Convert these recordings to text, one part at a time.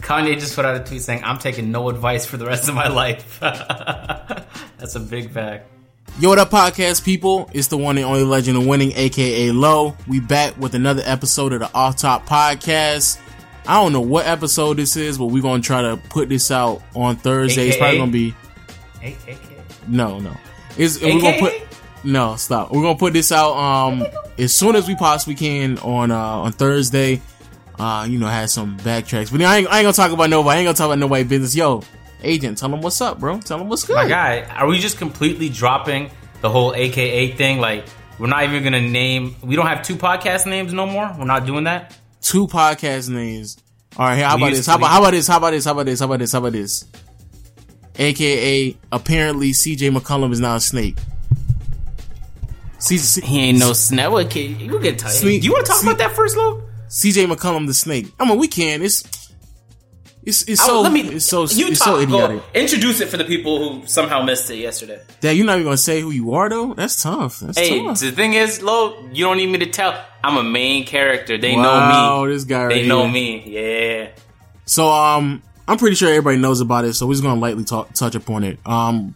Kanye just put out a tweet saying, I'm taking no advice for the rest of my life. That's a big fact. Yo, what up, podcast people? It's the one and only legend of winning, aka Low. We back with another episode of the Off Top Podcast. I don't know what episode this is, but we're gonna try to put this out on Thursday. AKA? It's probably gonna be AKA. no, no. It's we're gonna put no stop. We're gonna put this out um as soon as we possibly can on uh on Thursday. Uh, you know, had some backtracks, but I ain't, I ain't gonna talk about nobody. I ain't gonna talk about nobody business. Yo, agent, tell them what's up, bro. Tell them what's good. My guy, are we just completely dropping the whole AKA thing? Like, we're not even gonna name, we don't have two podcast names no more? We're not doing that? two podcast names. All right, here, how about this? How about, how about this? How about this? How about this? How about this? How about this? AKA, apparently CJ McCollum is now a snake. C- He ain't no snap. kid. You get Do you want to talk about that first, Lo? CJ McCollum the snake. I mean, we can. It's it's it's so let me, it's so you it's talk, so idiotic. Go, introduce it for the people who somehow missed it yesterday. That you're not even gonna say who you are though. That's tough. That's Hey, tough. the thing is, Lo, you don't need me to tell. I'm a main character. They Wow, know me. this guy right They know here. me. Yeah. So um, I'm pretty sure everybody knows about it. So we're just gonna lightly talk, touch upon it. Um,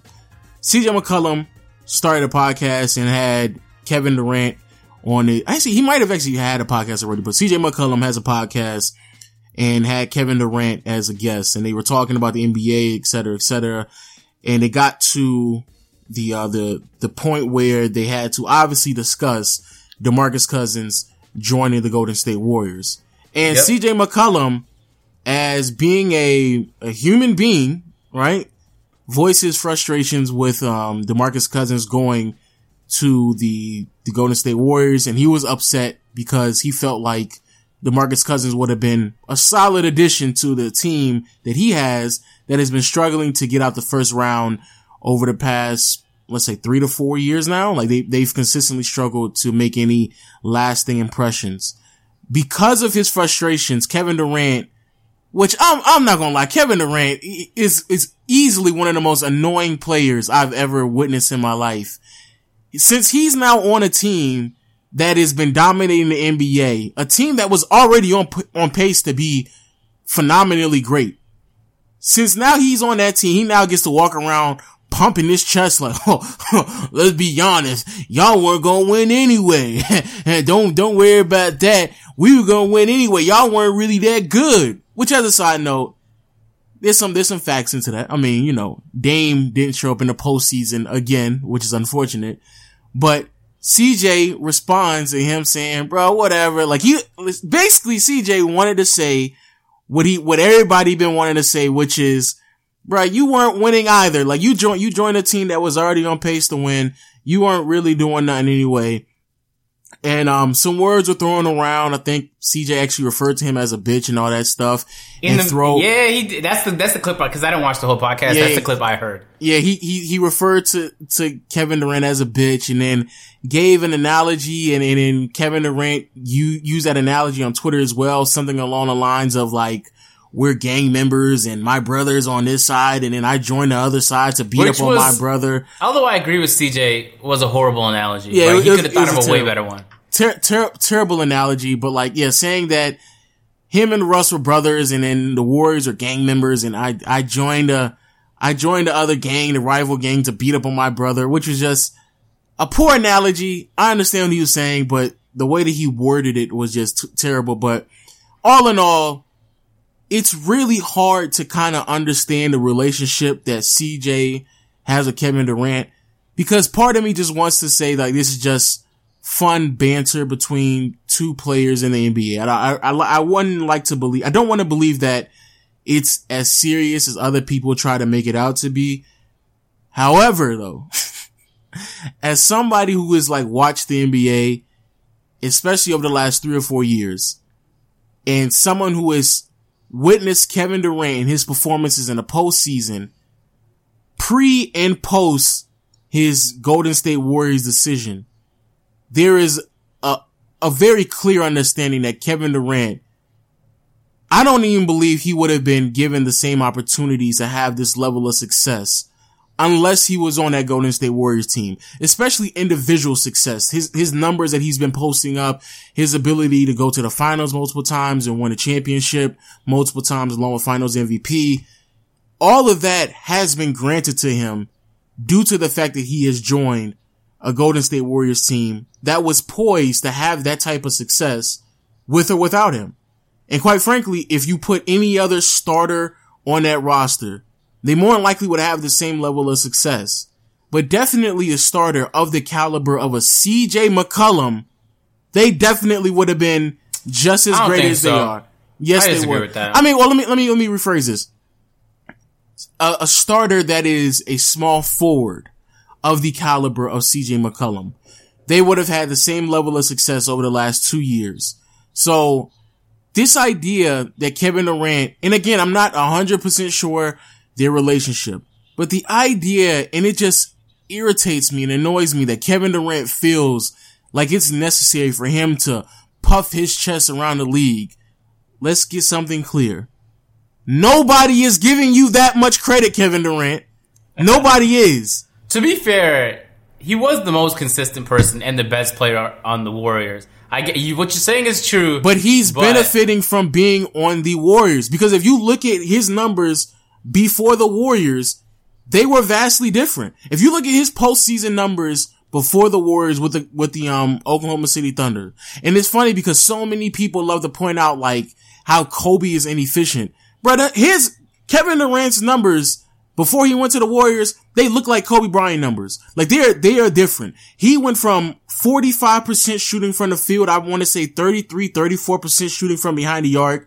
CJ McCollum started a podcast and had Kevin Durant on it. Actually, he might have actually had a podcast already, but CJ McCollum has a podcast and had Kevin Durant as a guest, and they were talking about the NBA, et cetera, et cetera. And it got to the uh, the the point where they had to obviously discuss DeMarcus Cousins joining the Golden State Warriors. And Yep. CJ McCollum, as being a a human being, right, voices frustrations with um DeMarcus Cousins going to the the Golden State Warriors, and he was upset because he felt like DeMarcus Cousins would have been a solid addition to the team that he has that has been struggling to get out the first round over the past, let's say three to four years now. Like they, they've consistently struggled to make any lasting impressions. Because of his frustrations, Kevin Durant, which I'm, I'm not gonna lie, Kevin Durant is, is easily one of the most annoying players I've ever witnessed in my life. Since he's now on a team that has been dominating the NBA, a team that was already on on pace to be phenomenally great. Since now he's on that team, he now gets to walk around pumping his chest like, oh, let's be honest, y'all weren't gonna win anyway. don't don't worry about that. We were gonna win anyway. Y'all weren't really that good. Which, as a side note, there's some there's some facts into that. I mean, you know, Dame didn't show up in the postseason again, which is unfortunate. But CJ responds to him saying, bro, whatever. Like he, basically CJ wanted to say what he, what everybody been wanting to say, which is, bro, you weren't winning either. Like you joined, you joined a team that was already on pace to win. You weren't really doing nothing anyway. And, um, some words were thrown around. I think CJ actually referred to him as a bitch and all that stuff. In and the, throw, yeah, he that's the that's the clip because I didn't watch the whole podcast. Yeah, that's the clip I heard. Yeah, he, he, he referred to, to Kevin Durant as a bitch and then gave an analogy and, and then Kevin Durant, you used that analogy on Twitter as well, something along the lines of like, we're gang members and my brother's on this side and then I joined the other side to beat Which up on my brother. Although I agree with CJ, was a horrible analogy. Yeah, Like, it he could have thought of a a way better one. Ter- ter- terrible analogy, but like, yeah, saying that him and Russ were brothers and then the Warriors are gang members and I, I joined a, I joined the other gang, the rival gang to beat up on my brother, which was just a poor analogy. I understand what he was saying, but the way that he worded it was just t- terrible. But all in all, it's really hard to kind of understand the relationship that CJ has with Kevin Durant because part of me just wants to say like this is just fun banter between two players in the NBA. I, I, I wouldn't like to believe, I don't want to believe that it's as serious as other people try to make it out to be. However, though, as somebody who has like watched the NBA, especially over the last three or four years, and someone who has witnessed Kevin Durant and his performances in the postseason, pre and post his Golden State Warriors decision, there is a, a very clear understanding that Kevin Durant, I don't even believe he would have been given the same opportunities to have this level of success unless he was on that Golden State Warriors team, especially individual success. His, his numbers that he's been posting up, his ability to go to the finals multiple times and win a championship multiple times along with finals MVP. All of that has been granted to him due to the fact that he has joined a Golden State Warriors team that was poised to have that type of success with or without him. And quite frankly, if you put any other starter on that roster, they more than likely would have the same level of success. But definitely a starter of the caliber of a CJ McCollum, they definitely would have been just as great as so. they are. Yes, I they would. I mean, well, let me let me let me rephrase this. A, a starter that is a small forward of the caliber of CJ McCollum, they would have had the same level of success over the last two years. So this idea that Kevin Durant, and again, I'm not 100% sure their relationship. But the idea, and it just irritates me and annoys me that Kevin Durant feels like it's necessary for him to puff his chest around the league. Let's get something clear. Nobody is giving you that much credit, Kevin Durant. Nobody is. To be fair, he was the most consistent person and the best player on the Warriors. I get you. What you're saying is true, but he's but benefiting from being on the Warriors because if you look at his numbers before the Warriors, they were vastly different. If you look at his postseason numbers before the Warriors with the, with the, um, Oklahoma City Thunder, and it's funny because so many people love to point out like how Kobe is inefficient. but his Kevin Durant's numbers before he went to the Warriors, they look like Kobe Bryant numbers. Like they're, they are different. He went from 45% shooting from the field. I want to say 33, 34% shooting from behind the arc,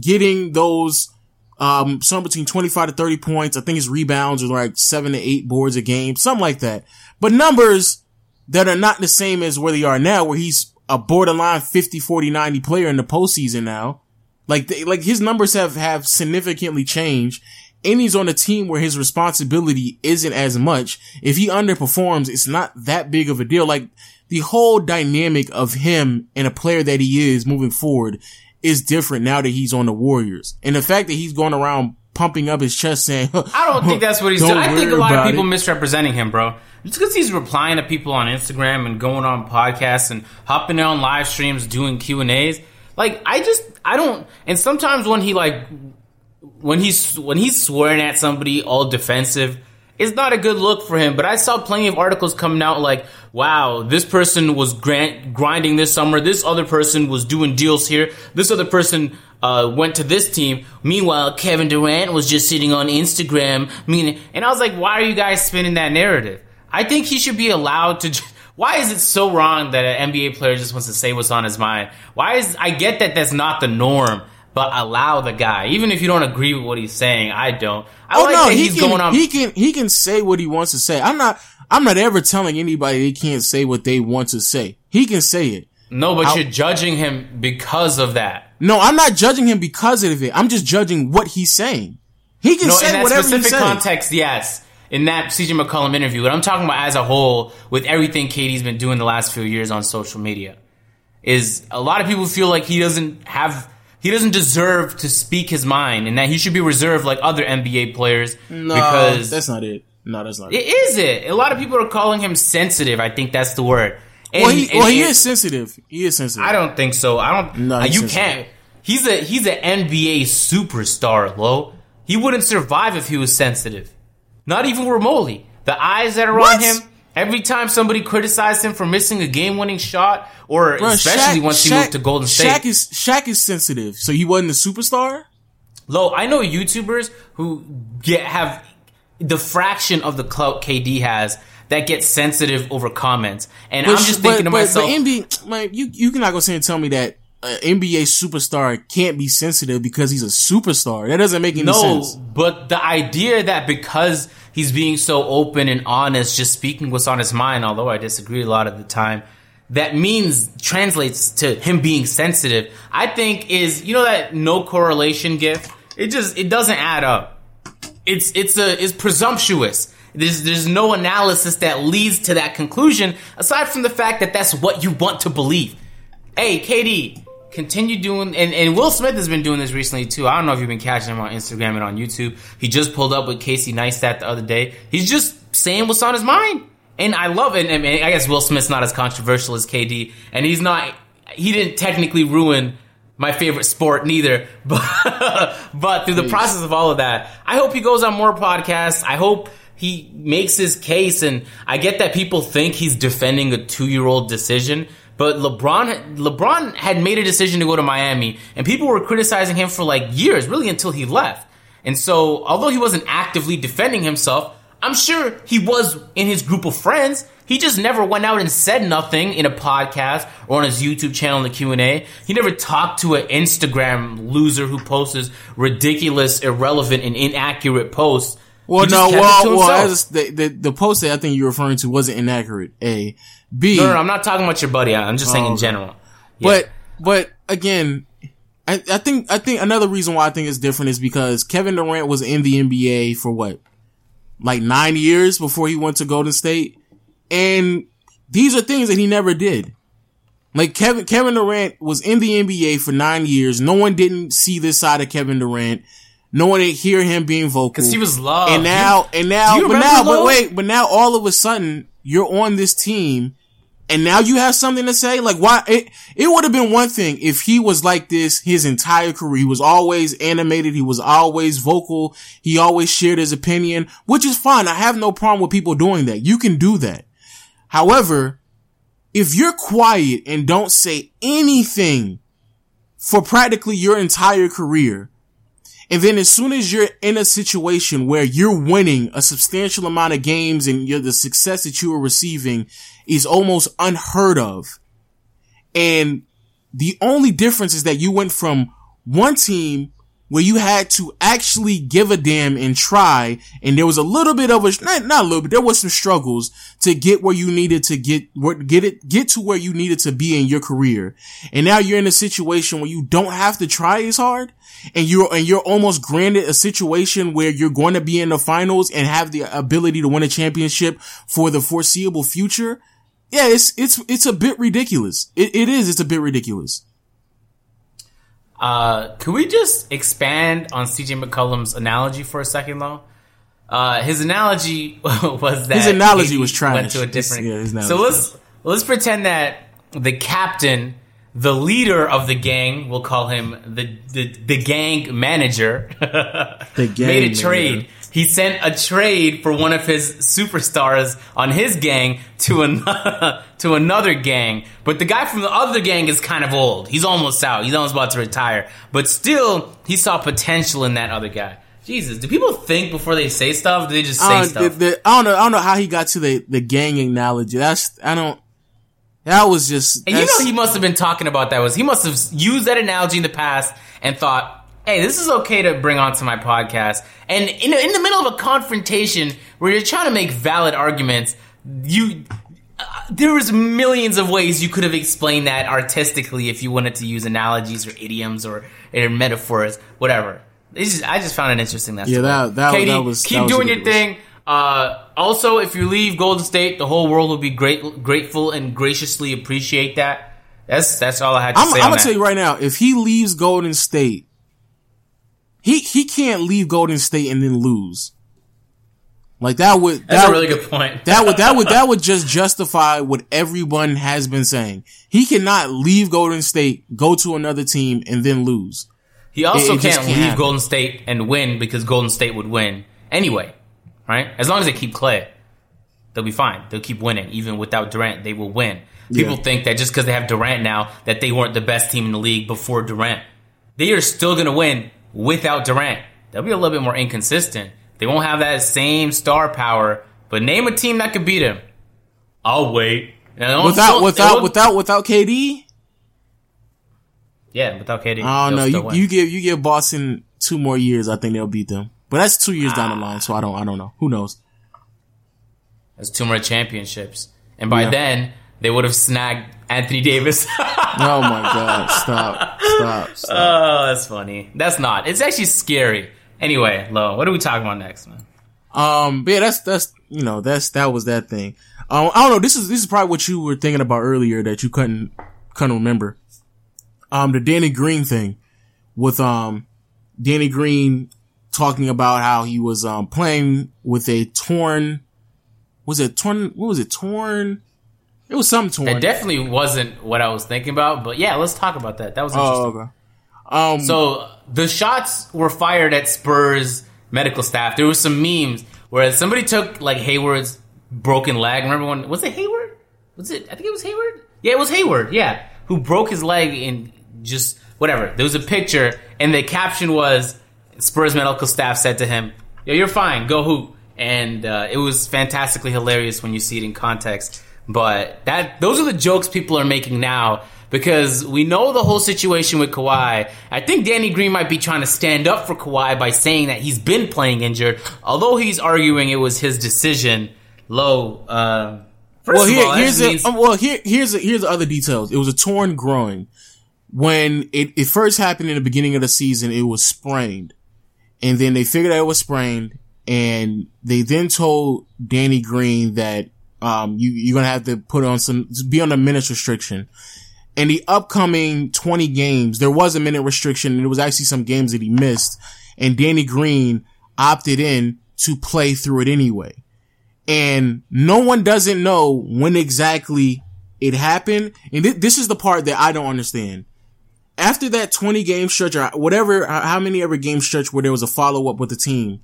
getting those um, somewhere between 25 to 30 points. I think his rebounds are like seven to eight boards a game, something like that. But numbers that are not the same as where they are now, where he's a borderline 50, 40, 90 player in the postseason now. Like, they, like his numbers have, have significantly changed. And he's on a team where his responsibility isn't as much. If he underperforms, it's not that big of a deal. Like, the whole dynamic of him and a player that he is moving forward is different now that he's on the Warriors. And the fact that he's going around pumping up his chest saying, I don't think that's what he's doing. I think a lot of people it. misrepresenting him, bro. Just because he's replying to people on Instagram and going on podcasts and hopping on live streams doing Q and A's. Like I just I don't. And sometimes when he like when he's when he's swearing at somebody all defensive it's not a good look for him. But I saw plenty of articles coming out like, wow, this person was grant, grinding this summer. This other person was doing deals here. This other person uh, went to this team. Meanwhile, Kevin Durant was just sitting on Instagram. Meaning, and I was like, why are you guys spinning that narrative? I think he should be allowed to. why is it so wrong that an NBA player just wants to say what's on his mind? Why is I get that that's not the norm but allow the guy, even if you don't agree with what he's saying. I don't. I oh like no, he can, on- He can he can say what he wants to say. I'm not. I'm not ever telling anybody they can't say what they want to say. He can say it. No, but I'll, you're judging him because of that. No, I'm not judging him because of it. I'm just judging what he's saying. He can no, say in that whatever specific context. Yes, in that CJ McCollum interview, but I'm talking about as a whole with everything KD's been doing the last few years on social media. Is a lot of people feel like he doesn't have he doesn't deserve to speak his mind and that he should be reserved like other NBA players. No, because that's not it. No, that's not it. It is it. A lot of people are calling him sensitive. I think that's the word. And, well, he, well, he is sensitive. He is sensitive. I don't think so. I don't. No, you sensitive. can't. He's a he's an NBA superstar, Lo. He wouldn't survive if he was sensitive. Not even remotely. The eyes that are what? on him Every time somebody criticized him for missing a game-winning shot, or Bro, especially Shaq, once he moved to Golden State, Shaq is Shaq is sensitive, so he wasn't a superstar. Lo, I know YouTubers who get have the fraction of the clout KD has that get sensitive over comments, and but, I'm just thinking but, to myself, but NBA, man, you you cannot go say and tell me that an NBA superstar can't be sensitive because he's a superstar. That doesn't make any no, sense. No, but the idea that because he's being so open and honest, just speaking what's on his mind, although I disagree a lot of the time, that means translates to him being sensitive, I think is you know that no correlation gift. It just it doesn't add up. It's it's a it's presumptuous. There's there's no analysis that leads to that conclusion aside from the fact that that's what you want to believe. Hey, KD, continue doing and, and Will Smith has been doing this recently too. I don't know if you've been catching him on Instagram and on YouTube. He just pulled up with Casey Neistat the other day. He's just saying what's on his mind. And I love it. I mean, I guess Will Smith's not as controversial as KD, and he's not. He didn't technically ruin my favorite sport neither. But but through the process of all of that, I hope he goes on more podcasts. I hope he makes his case, and I get that people think he's defending a two year old decision. But LeBron, LeBron had made a decision to go to Miami, and people were criticizing him for like years, really until he left. And so, although he wasn't actively defending himself, I'm sure he was in his group of friends. He just never went out and said nothing in a podcast or on his YouTube channel in the Q&A. He never talked to an Instagram loser who posts ridiculous, irrelevant, and inaccurate posts. Well, no, well, well, the, the, the post that I think you're referring to wasn't inaccurate. A, B. No, no, I'm not talking about your buddy. I'm just saying in oh, general. Yeah. But, but again, I, I think, I think another reason why I think it's different is because Kevin Durant was in the NBA for what? like nine years before he went to Golden State. And these are things that he never did. Like Kevin, Kevin Durant was in the NBA for nine years. No one didn't see this side of Kevin Durant. No one didn't hear him being vocal. Cause he was loved. And now, and now, but now, but wait, but now all of a sudden you're on this team and now you have something to say? Like why it, it would have been one thing if he was like this his entire career. He was always animated. He was always vocal. He always shared his opinion, which is fine. I have no problem with people doing that. You can do that. However, if you're quiet and don't say anything for practically your entire career, and then as soon as you're in a situation where you're winning a substantial amount of games and the success that you are receiving is almost unheard of. And the only difference is that you went from one team where you had to actually give a damn and try. And there was a little bit of a, not, not a little bit, there was some struggles to get where you needed to get, get it, get to where you needed to be in your career. And now you're in a situation where you don't have to try as hard and you're, and you're almost granted a situation where you're going to be in the finals and have the ability to win a championship for the foreseeable future yeah, it's it's it's a bit ridiculous. It, it is. It's a bit ridiculous. Uh, could we just expand on CJ McCollum's analogy for a second, though? Uh, his analogy was that his analogy was trying Went to a different. Yeah, so let's let's pretend that the captain, the leader of the gang, we'll call him the the, the gang manager, the gang made a trade he sent a trade for one of his superstars on his gang to another to another gang. But the guy from the other gang is kind of old. He's almost out. He's almost about to retire. But still, he saw potential in that other guy. Jesus, do people think before they say stuff? do they just say uh, stuff? The, the, I don't know. I don't know how he got to the the gang analogy. That's I don't. That was just. And you know, he must have been talking about that. Was he must have used that analogy in the past and thought, hey, this is okay to bring onto my podcast. And in, in the middle of a confrontation where you're trying to make valid arguments, you uh, there was millions of ways you could have explained that artistically if you wanted to use analogies or idioms or, or metaphors, whatever. Just, I just found it interesting. That's yeah, that, that, Katie, that was. Keep that was doing your thing. Uh, also, if you leave Golden State, the whole world will be great, grateful and graciously appreciate that. That's that's all I had to I'm, say. I'm gonna that. tell you right now, if he leaves Golden State, he he can't leave Golden State and then lose. Like that would That's that a really good point. that would that would that would just justify what everyone has been saying. He cannot leave Golden State, go to another team, and then lose. He also it, it can't, can't, leave happen. Golden State and win because Golden State would win anyway, right? As long as they keep Clay, they'll be fine. They'll keep winning even without Durant. They will win. People yeah. think that just because they have Durant now that they weren't the best team in the league before Durant. They are still going to win without Durant. They'll be a little bit more inconsistent. They won't have that same star power. But name a team that could beat him. I'll wait. Without without without without KD. Yeah, without KD. Oh no, you, you give you give Boston two more years. I think they'll beat them. But that's two years ah. down the line, so I don't I don't know. Who knows? That's two more championships, and by yeah. then they would have snagged Anthony Davis. oh my god! Stop! Stop! Stop! Oh, that's funny. That's not. It's actually scary. Anyway, Lo, what are we talking about next, man? Um, yeah, that's that's you know that's that was that thing. Um, I don't know. This is this is probably what you were thinking about earlier that you couldn't couldn't remember. Um, the Danny Green thing with um Danny Green talking about how he was um playing with a torn was it torn what was it torn it was something torn. It definitely wasn't what I was thinking about, but yeah, let's talk about that. That was interesting. Oh, okay. Um, so the shots were fired at Spurs medical staff. There was some memes where somebody took like Hayward's broken leg. Remember when was it Hayward? Was it? I think it was Hayward. Yeah, it was Hayward. Yeah, who broke his leg and just whatever. There was a picture, and the caption was Spurs medical staff said to him, "Yo, you're fine. Go hoop." And uh, it was fantastically hilarious when you see it in context. But that those are the jokes people are making now because we know the whole situation with Kawhi. I think Danny Green might be trying to stand up for Kawhi by saying that he's been playing injured, although he's arguing it was his decision. Low. Uh, well, here, all, here's means- a, um, well here here's a, here's the other details. It was a torn groin. When it, it first happened in the beginning of the season, it was sprained, and then they figured out it was sprained, and they then told Danny Green that um, you, you're going to have to put on some, be on a minutes restriction. In the upcoming 20 games, there was a minute restriction and there was actually some games that he missed and Danny Green opted in to play through it anyway. And no one doesn't know when exactly it happened. And th- this is the part that I don't understand. After that 20 game stretch or whatever, how many ever game stretch where there was a follow up with the team,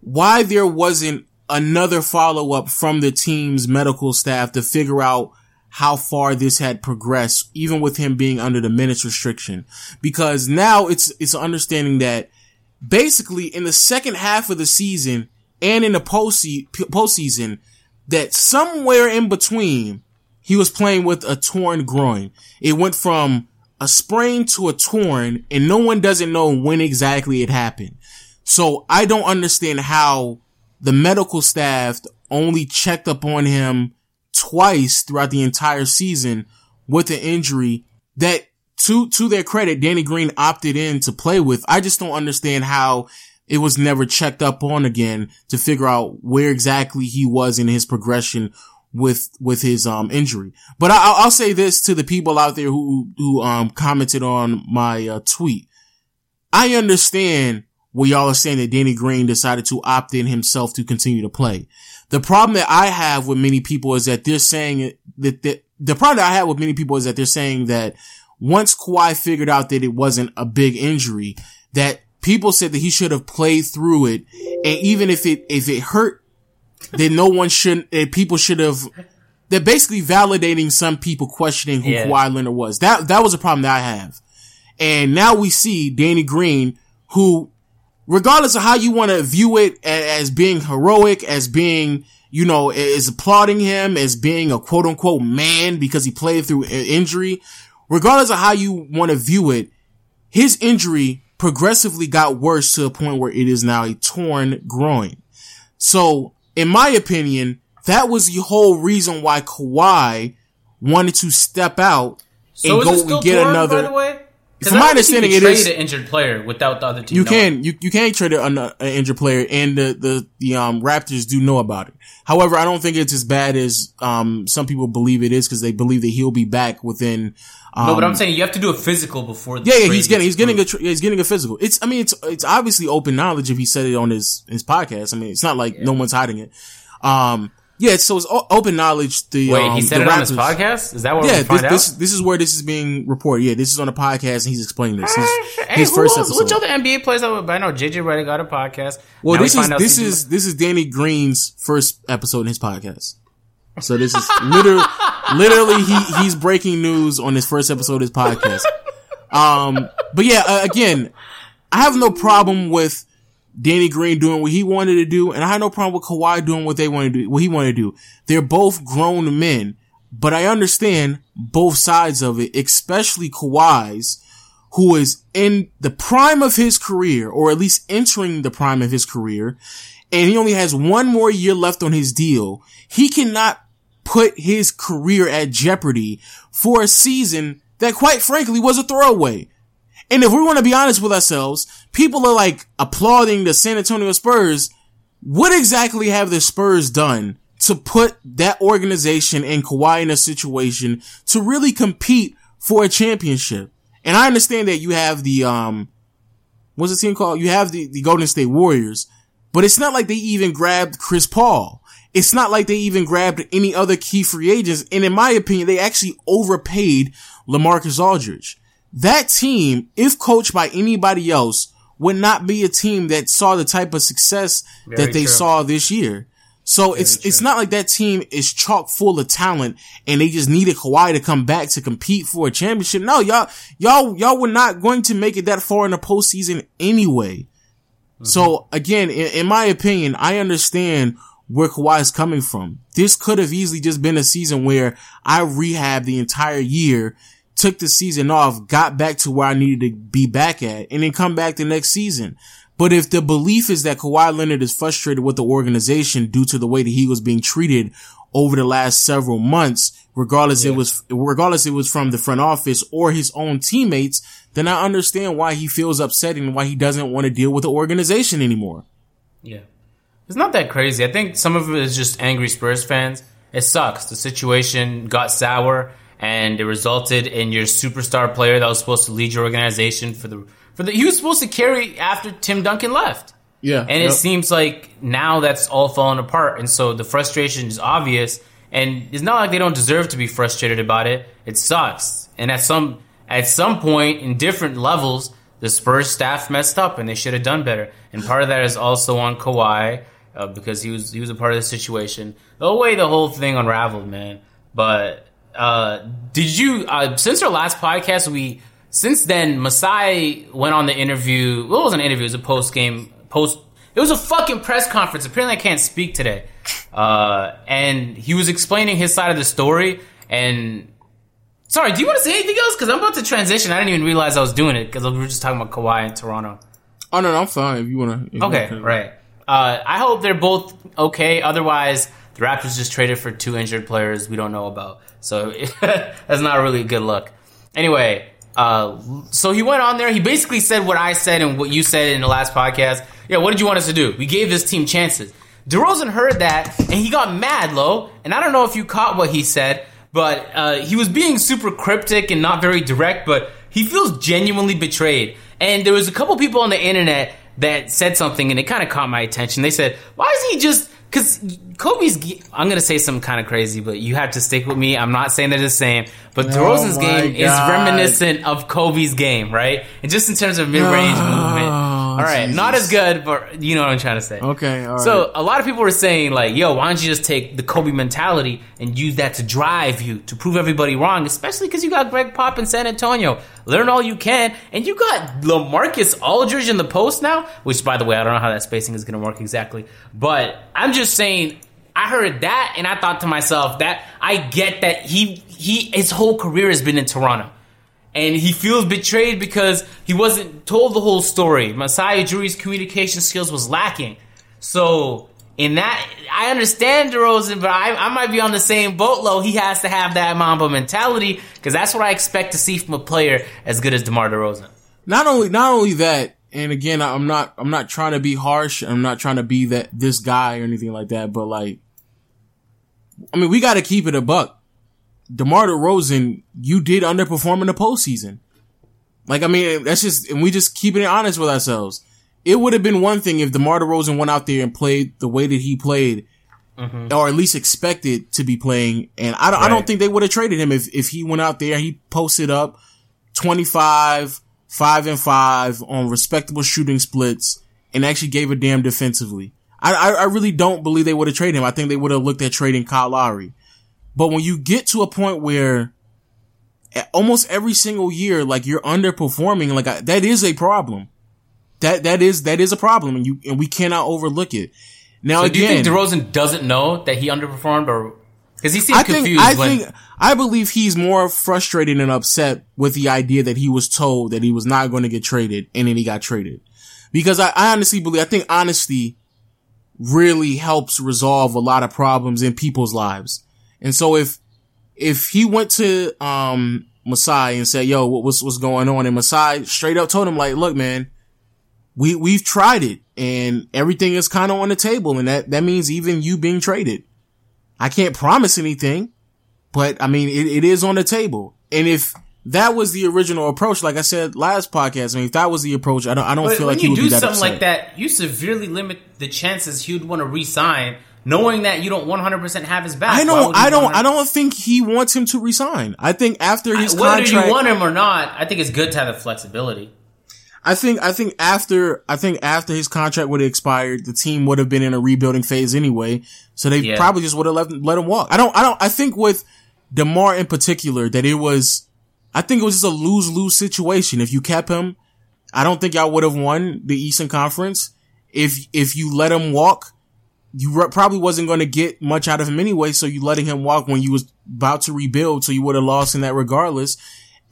why there wasn't another follow up from the team's medical staff to figure out how far this had progressed, even with him being under the minutes restriction. Because now it's, it's understanding that basically in the second half of the season and in the postseason, that somewhere in between, he was playing with a torn groin. It went from a sprain to a torn and no one doesn't know when exactly it happened. So I don't understand how the medical staff only checked up on him twice throughout the entire season with an injury that to, to their credit, Danny Green opted in to play with. I just don't understand how it was never checked up on again to figure out where exactly he was in his progression with, with his, um, injury. But I, will say this to the people out there who, who, um, commented on my, uh, tweet. I understand where y'all are saying that Danny Green decided to opt in himself to continue to play. The problem that I have with many people is that they're saying that, that the problem that I have with many people is that they're saying that once Kawhi figured out that it wasn't a big injury, that people said that he should have played through it. And even if it, if it hurt, then no one should, not eh, people should have, they're basically validating some people questioning who yeah. Kawhi Leonard was. That, that was a problem that I have. And now we see Danny Green, who regardless of how you want to view it as being heroic, as being, you know, is applauding him as being a quote unquote man because he played through injury, regardless of how you want to view it, his injury progressively got worse to a point where it is now a torn groin. So, in my opinion, that was the whole reason why Kawhi wanted to step out so and go and get another. From my understanding, it is an injured player without the other team. You knowing. can you you can trade an, an injured player, and the the the um Raptors do know about it. However, I don't think it's as bad as um some people believe it is because they believe that he'll be back within. Um, no, but I'm saying you have to do a physical before. yeah, yeah, he's getting he's getting a he's getting a physical. It's I mean it's it's obviously open knowledge if he said it on his his podcast. I mean it's not like yeah. no one's hiding it. Um, yeah, so it's open knowledge. The wait, um, he said it on his podcast. Is that what? Yeah, this, this, this is where this is being reported. Yeah, this is on a podcast, and he's explaining this. His, hey, his first else, episode. Which other NBA players? I know JJ Redick got a podcast. Well, now this is this is this is Danny Green's first episode in his podcast. So this is literally literally he he's breaking news on his first episode of his podcast. Um, but yeah, uh, again, I have no problem with Danny Green doing what he wanted to do, and I had no problem with Kawhi doing what they wanted to do, what he wanted to do. They're both grown men, but I understand both sides of it, especially Kawhi's, who is in the prime of his career, or at least entering the prime of his career, and he only has one more year left on his deal. He cannot put his career at jeopardy for a season that quite frankly was a throwaway. And if we want to be honest with ourselves, people are like applauding the San Antonio Spurs. What exactly have the Spurs done to put that organization and Kawhi in a situation to really compete for a championship? And I understand that you have the, um, what's the team called? You have the, the Golden State Warriors, but it's not like they even grabbed Chris Paul. It's not like they even grabbed any other key free agents. And in my opinion, they actually overpaid LaMarcus Aldridge. That team, if coached by anybody else, would not be a team that saw the type of success Very that they true. saw this year. So Very it's true. it's not like that team is chock full of talent and they just needed Kawhi to come back to compete for a championship. No, y'all y'all y'all were not going to make it that far in the postseason anyway. Mm-hmm. So again, in, in my opinion, I understand where Kawhi is coming from. This could have easily just been a season where I rehab the entire year took the season off, got back to where I needed to be back at, and then come back the next season. But if the belief is that Kawhi Leonard is frustrated with the organization due to the way that he was being treated over the last several months, regardless yeah. it was, regardless it was from the front office or his own teammates, then I understand why he feels upset and why he doesn't want to deal with the organization anymore. Yeah. It's not that crazy. I think some of it is just angry Spurs fans. It sucks. The situation got sour and it resulted in your superstar player that was supposed to lead your organization for the for the he was supposed to carry after Tim Duncan left. Yeah. And yep. it seems like now that's all falling apart and so the frustration is obvious and it's not like they don't deserve to be frustrated about it. It sucks. And at some at some point in different levels the Spurs staff messed up and they should have done better. And part of that is also on Kawhi uh, because he was he was a part of the situation. The way the whole thing unraveled, man. But uh, did you uh, since our last podcast we since then Masai went on the interview. Well, it was an interview. It was a post game post. It was a fucking press conference. Apparently, I can't speak today. Uh, and he was explaining his side of the story. And sorry, do you want to say anything else? Because I'm about to transition. I didn't even realize I was doing it because we were just talking about Kawhi in Toronto. Oh no, no I'm fine. If you want to. Okay, right. Uh, I hope they're both okay. Otherwise, the Raptors just traded for two injured players we don't know about. So that's not really a good look. Anyway, uh, so he went on there. He basically said what I said and what you said in the last podcast. Yeah, what did you want us to do? We gave this team chances. DeRozan heard that and he got mad, low. And I don't know if you caught what he said, but uh, he was being super cryptic and not very direct. But he feels genuinely betrayed. And there was a couple people on the internet that said something, and it kind of caught my attention. They said, "Why is he just?" Because Kobe's, I'm gonna say something kind of crazy, but you have to stick with me. I'm not saying they're the same, but DeRozan's oh game God. is reminiscent of Kobe's game, right? And just in terms of mid range movement. All right, Jesus. not as good, but you know what I'm trying to say. Okay, So a lot of people were saying like, "Yo, why don't you just take the Kobe mentality and use that to drive you to prove everybody wrong?" Especially because you got Greg Pop in San Antonio. Learn all you can, and you got LaMarcus Aldridge in the post now. Which, by the way, I don't know how that spacing is going to work exactly, but I'm just saying I heard that and I thought to myself that I get that he he his whole career has been in Toronto. And he feels betrayed because he wasn't told the whole story. Masai Ujiri's communication skills was lacking. So in that, I understand DeRozan, but I, I might be on the same boat. Low, he has to have that Mamba mentality because that's what I expect to see from a player as good as DeMar DeRozan. Not only, not only that, and again, I'm not, I'm not trying to be harsh. I'm not trying to be that this guy or anything like that. But like, I mean, we got to keep it a buck. DeMar DeRozan, you did underperform in the postseason. Like, I mean, that's just, and we just keeping it honest with ourselves. It would have been one thing if DeMar DeRozan went out there and played the way that he played, mm-hmm. or at least expected to be playing. And I don't, right. I don't think they would have traded him if, if he went out there, he posted up 25, 5 and 5 on respectable shooting splits and actually gave a damn defensively. I, I, really don't believe they would have traded him. I think they would have looked at trading Kyle Lowry. But when you get to a point where almost every single year, like you're underperforming, like I, that is a problem. That, that is, that is a problem and you, and we cannot overlook it. Now so again, do you think DeRozan doesn't know that he underperformed or because he seems I confused. Think, I when... think I believe he's more frustrated and upset with the idea that he was told that he was not going to get traded and then he got traded. Because I, I honestly believe I think honesty really helps resolve a lot of problems in people's lives. And so if if he went to um Masai and said, "Yo, what's what's going on?" and Masai straight up told him, "Like, look, man, we we've tried it, and everything is kind of on the table, and that that means even you being traded. I can't promise anything, but I mean, it, it is on the table. And if that was the original approach, like I said last podcast, I mean, if that was the approach, I don't I don't but feel like he would do that something upset. like that. You severely limit the chances he would want to resign knowing that you don't 100% have his back. I don't, I don't, I don't think he wants him to resign. I think after his I, whether contract, you want him or not, I think it's good to have the flexibility. I think, I think after, I think after his contract would have expired, the team would have been in a rebuilding phase anyway. So they yeah. probably just would have let, let him walk. I don't, I don't, I think with DeMar in particular that it was, I think it was just a lose-lose situation. If you kept him, I don't think y'all would have won the Eastern Conference. If, if you let him walk, you re- probably wasn't going to get much out of him anyway. So you letting him walk when you was about to rebuild. So you would have lost in that regardless.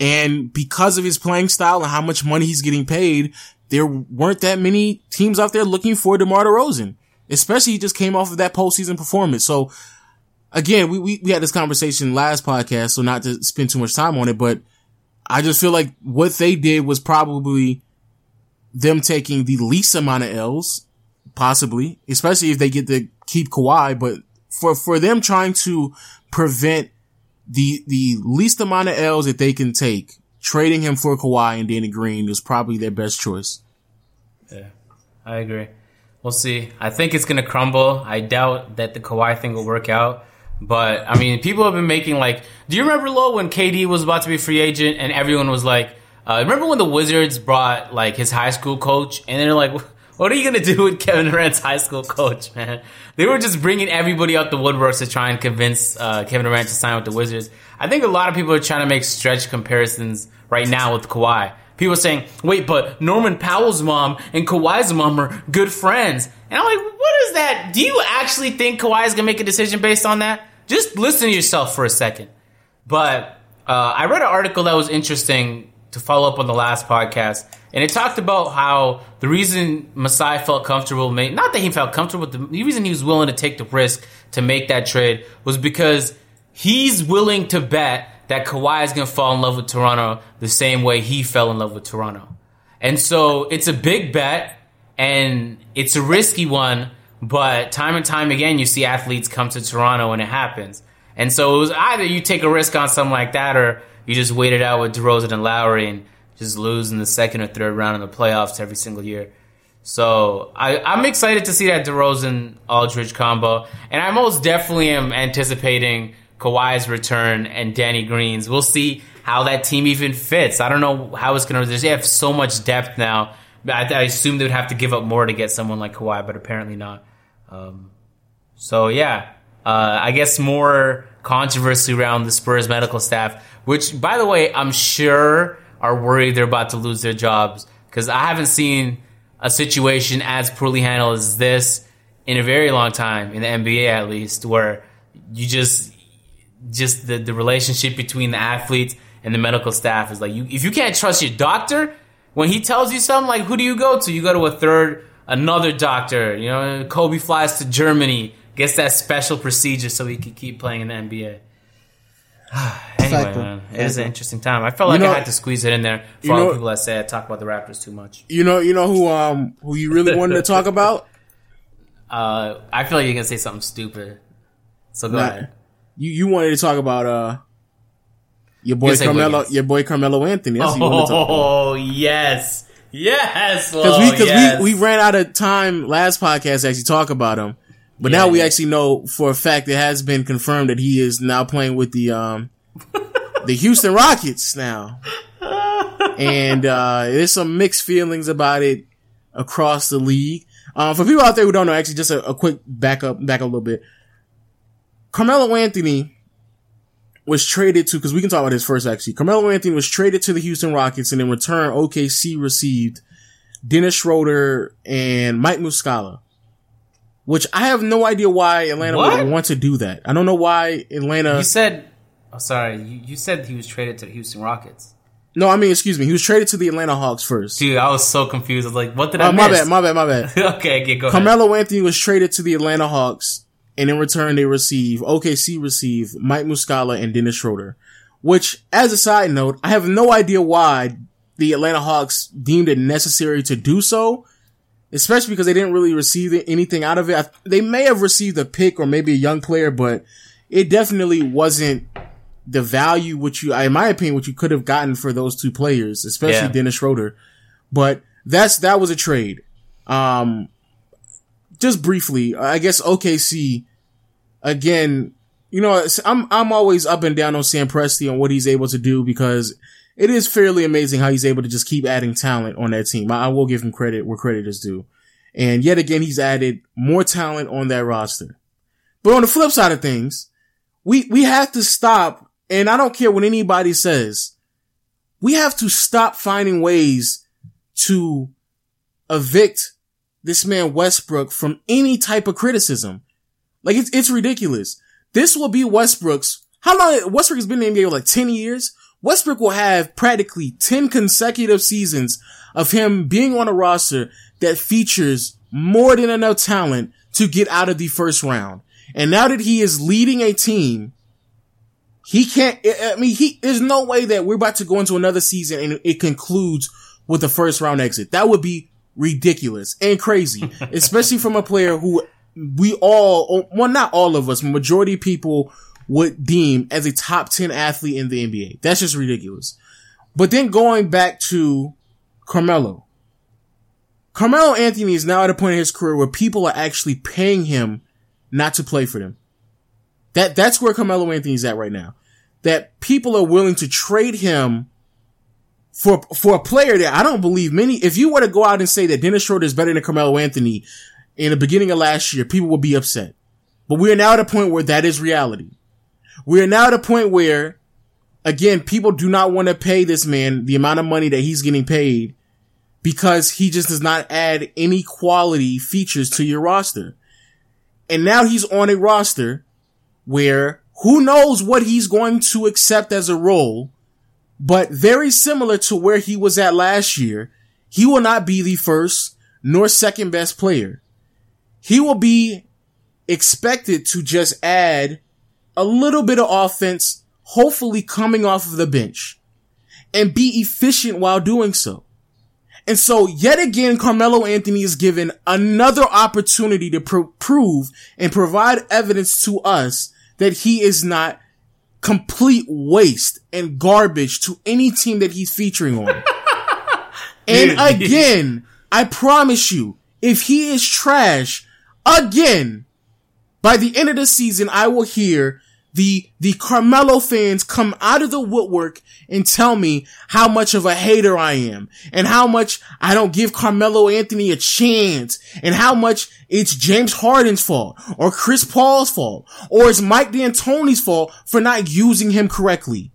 And because of his playing style and how much money he's getting paid, there weren't that many teams out there looking for DeMar DeRozan, especially he just came off of that postseason performance. So again, we, we, we had this conversation last podcast. So not to spend too much time on it, but I just feel like what they did was probably them taking the least amount of L's possibly, especially if they get to keep Kawhi, but for, for them trying to prevent the, the least amount of L's that they can take, trading him for Kawhi and Danny Green is probably their best choice. Yeah, I agree. We'll see. I think it's to crumble. I doubt that the Kawhi thing will work out. But I mean, people have been making like, do you remember Low when KD was about to be free agent and everyone was like, uh, remember when the Wizards brought like his high school coach and they're like, what are you gonna do with Kevin Durant's high school coach, man? They were just bringing everybody out the woodworks to try and convince uh, Kevin Durant to sign with the Wizards. I think a lot of people are trying to make stretch comparisons right now with Kawhi. People are saying, "Wait, but Norman Powell's mom and Kawhi's mom are good friends," and I'm like, "What is that? Do you actually think Kawhi is gonna make a decision based on that? Just listen to yourself for a second. But uh, I read an article that was interesting to follow up on the last podcast and it talked about how the reason Masai felt comfortable, not that he felt comfortable, but the reason he was willing to take the risk to make that trade was because he's willing to bet that Kawhi is going to fall in love with Toronto the same way he fell in love with Toronto. And so it's a big bet and it's a risky one, but time and time again, you see athletes come to Toronto and it happens. And so it was either you take a risk on something like that or you just wait it out with DeRozan and Lowry and just lose in the second or third round in the playoffs every single year. So I, I'm excited to see that DeRozan Aldridge combo, and I most definitely am anticipating Kawhi's return and Danny Green's. We'll see how that team even fits. I don't know how it's going to. They have so much depth now. I, I assume they would have to give up more to get someone like Kawhi, but apparently not. Um, so yeah, uh, I guess more controversy around the Spurs medical staff, which, by the way, I'm sure are worried they're about to lose their jobs. Because I haven't seen a situation as poorly handled as this in a very long time in the NBA at least where you just just the, the relationship between the athletes and the medical staff is like you if you can't trust your doctor when he tells you something like who do you go to? You go to a third another doctor you know Kobe flies to Germany gets that special procedure so he can keep playing in the NBA anyway, man, it is an interesting time. I felt like you know, I had to squeeze it in there for all know, the people that say I talk about the Raptors too much. You know, you know who um who you really wanted to talk about? Uh, I feel like you're gonna say something stupid. So go ahead. You you wanted to talk about uh your boy Carmelo your boy Carmelo Anthony. That's oh yes, yes. Because we because yes. we we ran out of time last podcast to actually talk about him. But yeah, now we actually know for a fact it has been confirmed that he is now playing with the um the Houston Rockets now. and uh there's some mixed feelings about it across the league. Um for people out there who don't know, actually just a, a quick back up back a little bit. Carmelo Anthony was traded to because we can talk about his first actually. Carmelo Anthony was traded to the Houston Rockets and in return OKC received Dennis Schroeder and Mike Muscala which I have no idea why Atlanta what? would want to do that. I don't know why Atlanta. You said, oh, sorry, you, you said he was traded to the Houston Rockets. No, I mean, excuse me. He was traded to the Atlanta Hawks first. Dude, I was so confused. I was like, what did I uh, My bad, my bad, my bad. okay, okay, go Carmelo ahead. Anthony was traded to the Atlanta Hawks And in return, they receive, OKC receive Mike Muscala and Dennis Schroeder. Which, as a side note, I have no idea why the Atlanta Hawks deemed it necessary to do so, especially because they didn't really receive anything out of it. They may have received a pick or maybe a young player, but it definitely wasn't the value which you, in my opinion, what you could have gotten for those two players, especially yeah. Dennis Schroeder. But that's, that was a trade. Um, just briefly, I guess OKC, again, you know, I'm, I'm always up and down on Sam Presti on what he's able to do because it is fairly amazing how he's able to just keep adding talent on that team. I, I will give him credit where credit is due. And yet again, he's added more talent on that roster. But on the flip side of things, we, we have to stop, and I don't care what anybody says, we have to stop finding ways to evict this man Westbrook from any type of criticism. Like it's, it's ridiculous. This will be Westbrook's, how long, Westbrook has been in the NBA like 10 years? Westbrook will have practically 10 consecutive seasons of him being on a roster that features more than enough talent to get out of the first round. And now that he is leading a team, he can't, I mean, he, there's no way that we're about to go into another season and it concludes with the first round exit. That would be ridiculous and crazy, especially from a player who we all, well, not all of us, majority people would deem as a top 10 athlete in the NBA. That's just ridiculous. But then going back to Carmelo. Carmelo Anthony is now at a point in his career where people are actually paying him not to play for them. That, that's where Carmelo Anthony's at right now. That people are willing to trade him for, for a player that I don't believe many, if you were to go out and say that Dennis Schroeder is better than Carmelo Anthony in the beginning of last year, people would be upset. But we are now at a point where that is reality. We are now at a point where, again, people do not want to pay this man the amount of money that he's getting paid because he just does not add any quality features to your roster. And now he's on a roster where who knows what he's going to accept as a role, but very similar to where he was at last year, he will not be the first nor second best player. He will be expected to just add a little bit of offense, hopefully coming off of the bench and be efficient while doing so. And so yet again, Carmelo Anthony is given another opportunity to pr- prove and provide evidence to us that he is not complete waste and garbage to any team that he's featuring on. and again, I promise you, if he is trash again, by the end of the season, I will hear the, the Carmelo fans come out of the woodwork and tell me how much of a hater I am and how much I don't give Carmelo Anthony a chance and how much it's James Harden's fault or Chris Paul's fault or it's Mike D'Antoni's fault for not using him correctly.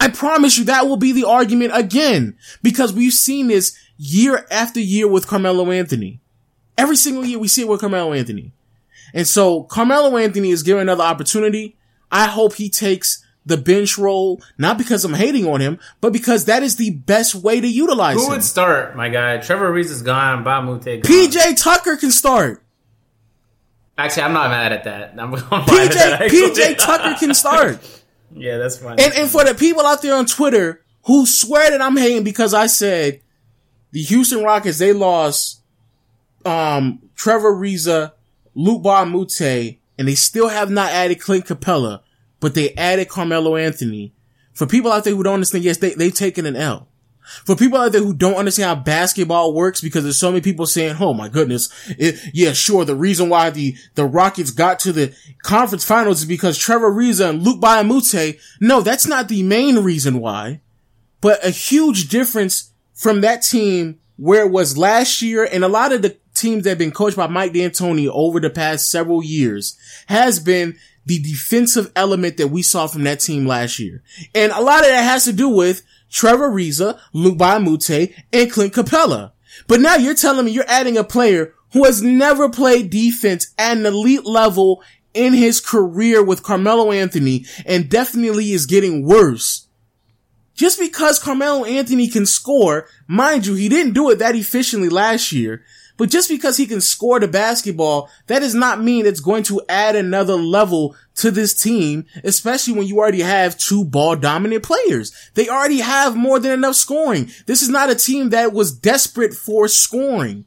I promise you that will be the argument again because we've seen this year after year with Carmelo Anthony. Every single year we see it with Carmelo Anthony. And so Carmelo Anthony is given another opportunity. I hope he takes the bench role, not because I'm hating on him, but because that is the best way to utilize Who him. Who would start, my guy? Trevor Ariza is gone. A gone. PJ Tucker can start. Actually, I'm not mad at that. I'm PJ, that, PJ Tucker can start. yeah, that's fine. And, and for the people out there on Twitter who swear that I'm hating because I said the Houston Rockets, they lost, um, Trevor Ariza, Luke Moute, and they still have not added Clint Capela, but they added Carmelo Anthony. For people out there who don't understand, yes, they, they've taken an L. For people out there who don't understand how basketball works, because there's so many people saying, "Oh my goodness, it, yeah, sure." The reason why the the Rockets got to the conference finals is because Trevor Ariza and Luke Mbah. No, that's not the main reason why, but a huge difference from that team where it was last year, and a lot of the teams that have been coached by Mike D'Antoni over the past several years has been the defensive element that we saw from that team last year. And a lot of that has to do with Trevor Ariza, Luc Mbah a and Clint Capela. But now you're telling me you're adding a player who has never played defense at an elite level in his career with Carmelo Anthony and definitely is getting worse. Just because Carmelo Anthony can score, mind you, he didn't do it that efficiently last year, But just because he can score the basketball, that does not mean it's going to add another level to this team, especially when you already have two ball dominant players. They already have more than enough scoring. This is not a team that was desperate for scoring.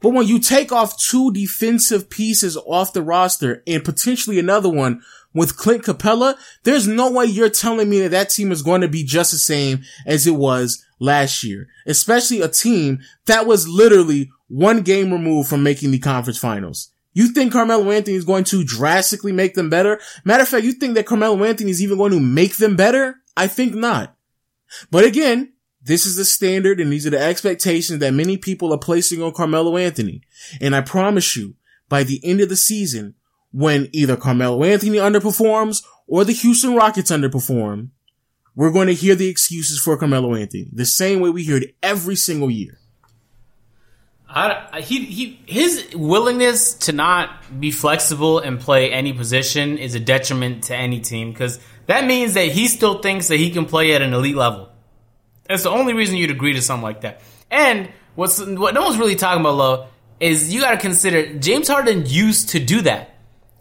But when you take off two defensive pieces off the roster and potentially another one with Clint Capela, there's no way you're telling me that that team is going to be just the same as it was last year, especially a team that was literally one game removed from making the conference finals. You think Carmelo Anthony is going to drastically make them better? Matter of fact, you think that Carmelo Anthony is even going to make them better? I think not. But again, this is the standard and these are the expectations that many people are placing on Carmelo Anthony. And I promise you, by the end of the season, when either Carmelo Anthony underperforms or the Houston Rockets underperform, we're going to hear the excuses for Carmelo Anthony the same way we hear it every single year. I, he, he, his willingness to not be flexible and play any position is a detriment to any team because that means that he still thinks that he can play at an elite level. That's the only reason you'd agree to something like that. And what's what no one's really talking about, low, is you got to consider James Harden used to do that.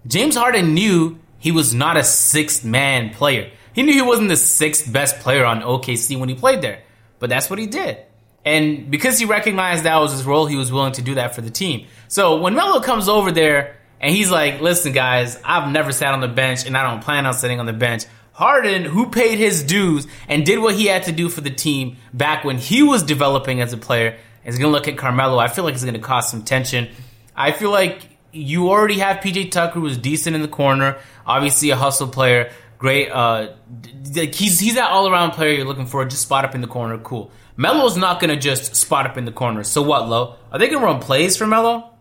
James Harden knew he was not a sixth man player. He knew he wasn't the sixth best player on OKC when he played there, but that's what he did. And because he recognized that was his role, he was willing to do that for the team. So when Melo comes over there and he's like, listen, guys, I've never sat on the bench and I don't plan on sitting on the bench. Harden, who paid his dues and did what he had to do for the team back when he was developing as a player, is going to look at Carmelo. I feel like it's going to cause some tension. I feel like you already have PJ Tucker, who's decent in the corner, obviously a hustle player, great. Uh, he's he's that all around player you're looking for. Just spot up in the corner, cool. Melo's not going to just spot up in the corner. So what, Lo? Are they going to run plays for Melo?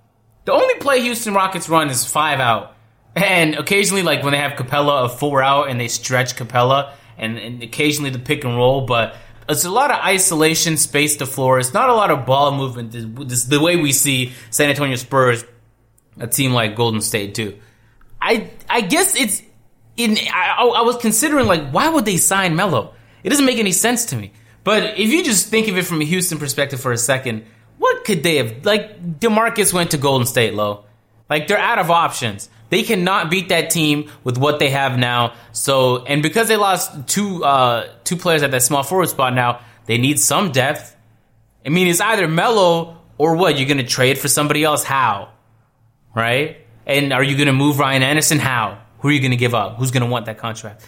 The only play Houston Rockets run is five out. And occasionally, like when they have Capela a four out and they stretch Capela, and, and occasionally the pick and roll, but it's a lot of isolation, space to floor. It's not a lot of ball movement. This, the way we see San Antonio Spurs, a team like Golden State too. I I guess it's in. I, I was considering like why would they sign Melo? It doesn't make any sense to me. But if you just think of it from a Houston perspective for a second, what could they have like? Demarcus went to Golden State, low. Like they're out of options. They cannot beat that team with what they have now. So, and because they lost two uh, two players at that small forward spot now, they need some depth. I mean, it's either Melo or what? You're going to trade for somebody else? How? Right? And are you going to move Ryan Anderson? How? Who are you going to give up? Who's going to want that contract?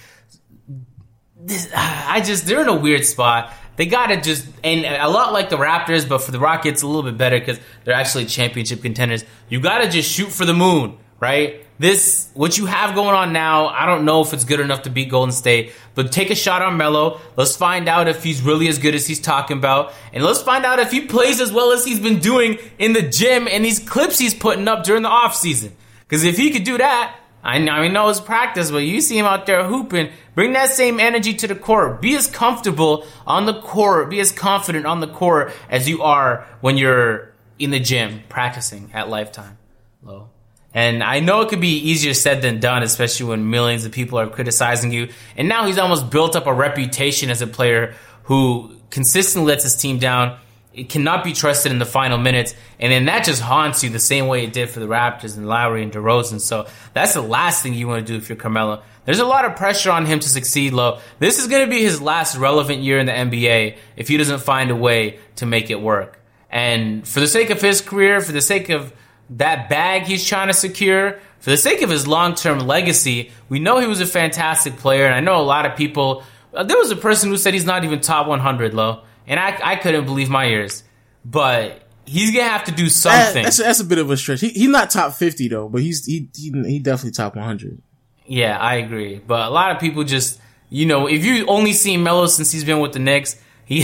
I just they're in a weird spot. They gotta just and a lot like the Raptors, but for the Rockets a little bit better because they're actually championship contenders. You gotta just shoot for the moon, right? this what you have going on now, I don't know if it's good enough to beat Golden State, but take a shot on Melo. Let's find out if he's really as good as he's talking about, and let's find out if he plays as well as he's been doing in the gym and these clips he's putting up during the off season. Because if he could do that, I know, I know it's practice, but you see him out there hooping. Bring that same energy to the court. Be as comfortable on the court. Be as confident on the court as you are when you're in the gym practicing at Lifetime. Low. And I know it could be easier said than done, especially when millions of people are criticizing you. And now he's almost built up a reputation as a player who consistently lets his team down. It cannot be trusted in the final minutes. And then that just haunts you the same way it did for the Raptors and Lowry and DeRozan. So that's the last thing you want to do if you're Carmelo. There's a lot of pressure on him to succeed low. This is going to be his last relevant year in the NBA if he doesn't find a way to make it work. And for the sake of his career, for the sake of that bag he's trying to secure, for the sake of his long term legacy, we know he was a fantastic player. And I know a lot of people, uh, there was a person who said he's not even top 100 low. And I, I couldn't believe my ears. But he's going to have to do something. That's, that's a bit of a stretch. He, he's not top 50 though, but he's, he, he, he definitely top 100. Yeah, I agree. But a lot of people just, you know, if you only seen Melo since he's been with the Knicks, he,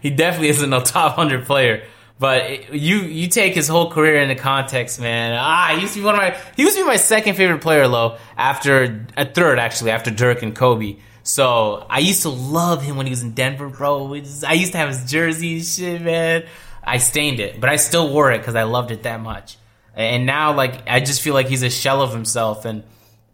he definitely isn't a top 100 player. But you you take his whole career into context, man. Ah, he used to be one of my he used to be my second favorite player, low after a third actually after Dirk and Kobe. So I used to love him when he was in Denver, bro. I used to have his jersey and shit, man. I stained it, but I still wore it because I loved it that much. And now, like, I just feel like he's a shell of himself, and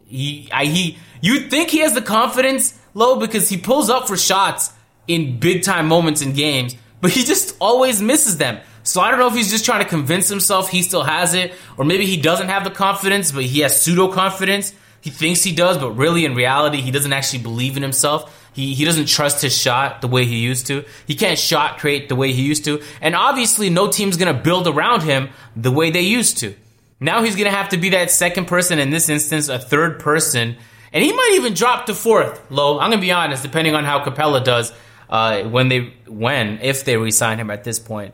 he, I, he, you think he has the confidence, low, because he pulls up for shots in big time moments in games, but he just always misses them. So I don't know if he's just trying to convince himself he still has it, or maybe he doesn't have the confidence, but he has pseudo confidence. He thinks he does, but really in reality, he doesn't actually believe in himself. He, he doesn't trust his shot the way he used to. He can't shot create the way he used to. And obviously, no team's going to build around him the way they used to. Now he's going to have to be that second person, in this instance, a third person. And he might even drop to fourth, low. I'm going to be honest, depending on how Capela does uh, when they, when, if they resign him at this point.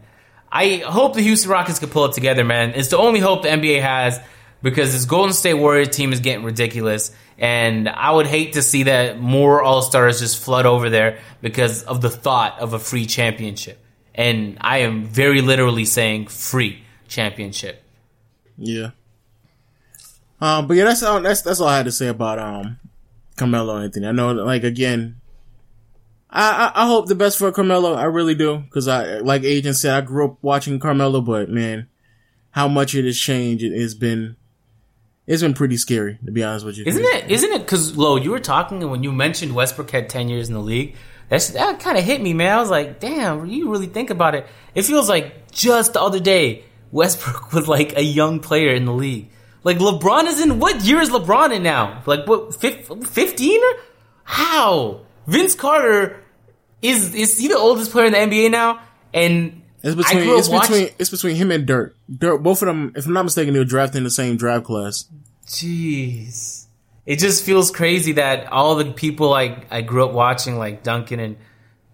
I hope the Houston Rockets can pull it together, man. It's the only hope the NBA has because this Golden State Warrior team is getting ridiculous. And I would hate to see that more All Stars just flood over there because of the thought of a free championship. And I am very literally saying free championship. Yeah. Um, but yeah, that's all. That's that's all I had to say about um, Carmelo Anthony. I know, like again, I, I, I hope the best for Carmelo. I really do because I, like Agent said, I grew up watching Carmelo, but man, how much it has changed it has been it's been pretty scary to be honest with you. Isn't it? Isn't it? Because Lo, you were talking and when you mentioned Westbrook had ten years in the league, that's that kind of hit me, man. I was like, damn, you really think about it. It feels like just the other day Westbrook was like a young player in the league. Like LeBron is in what year is LeBron in now? Like what fifteen? How Vince Carter is is he the oldest player in the NBA now? And it's between it's between it's between him and Dirk. Dirk, both of them, if I'm not mistaken, they were drafted in the same draft class. Jeez, it just feels crazy that all the people I I grew up watching, like Duncan and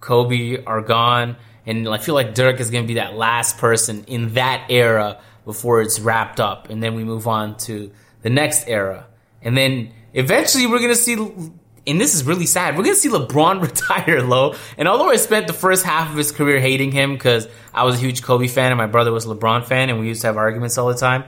Kobe, are gone, and I feel like Dirk is going to be that last person in that era before it's wrapped up, and then we move on to the next era, and then eventually we're going to see and this is really sad. We're gonna see LeBron retire low. And although I spent the first half of his career hating him because I was a huge Kobe fan and my brother was a LeBron fan, and we used to have arguments all the time,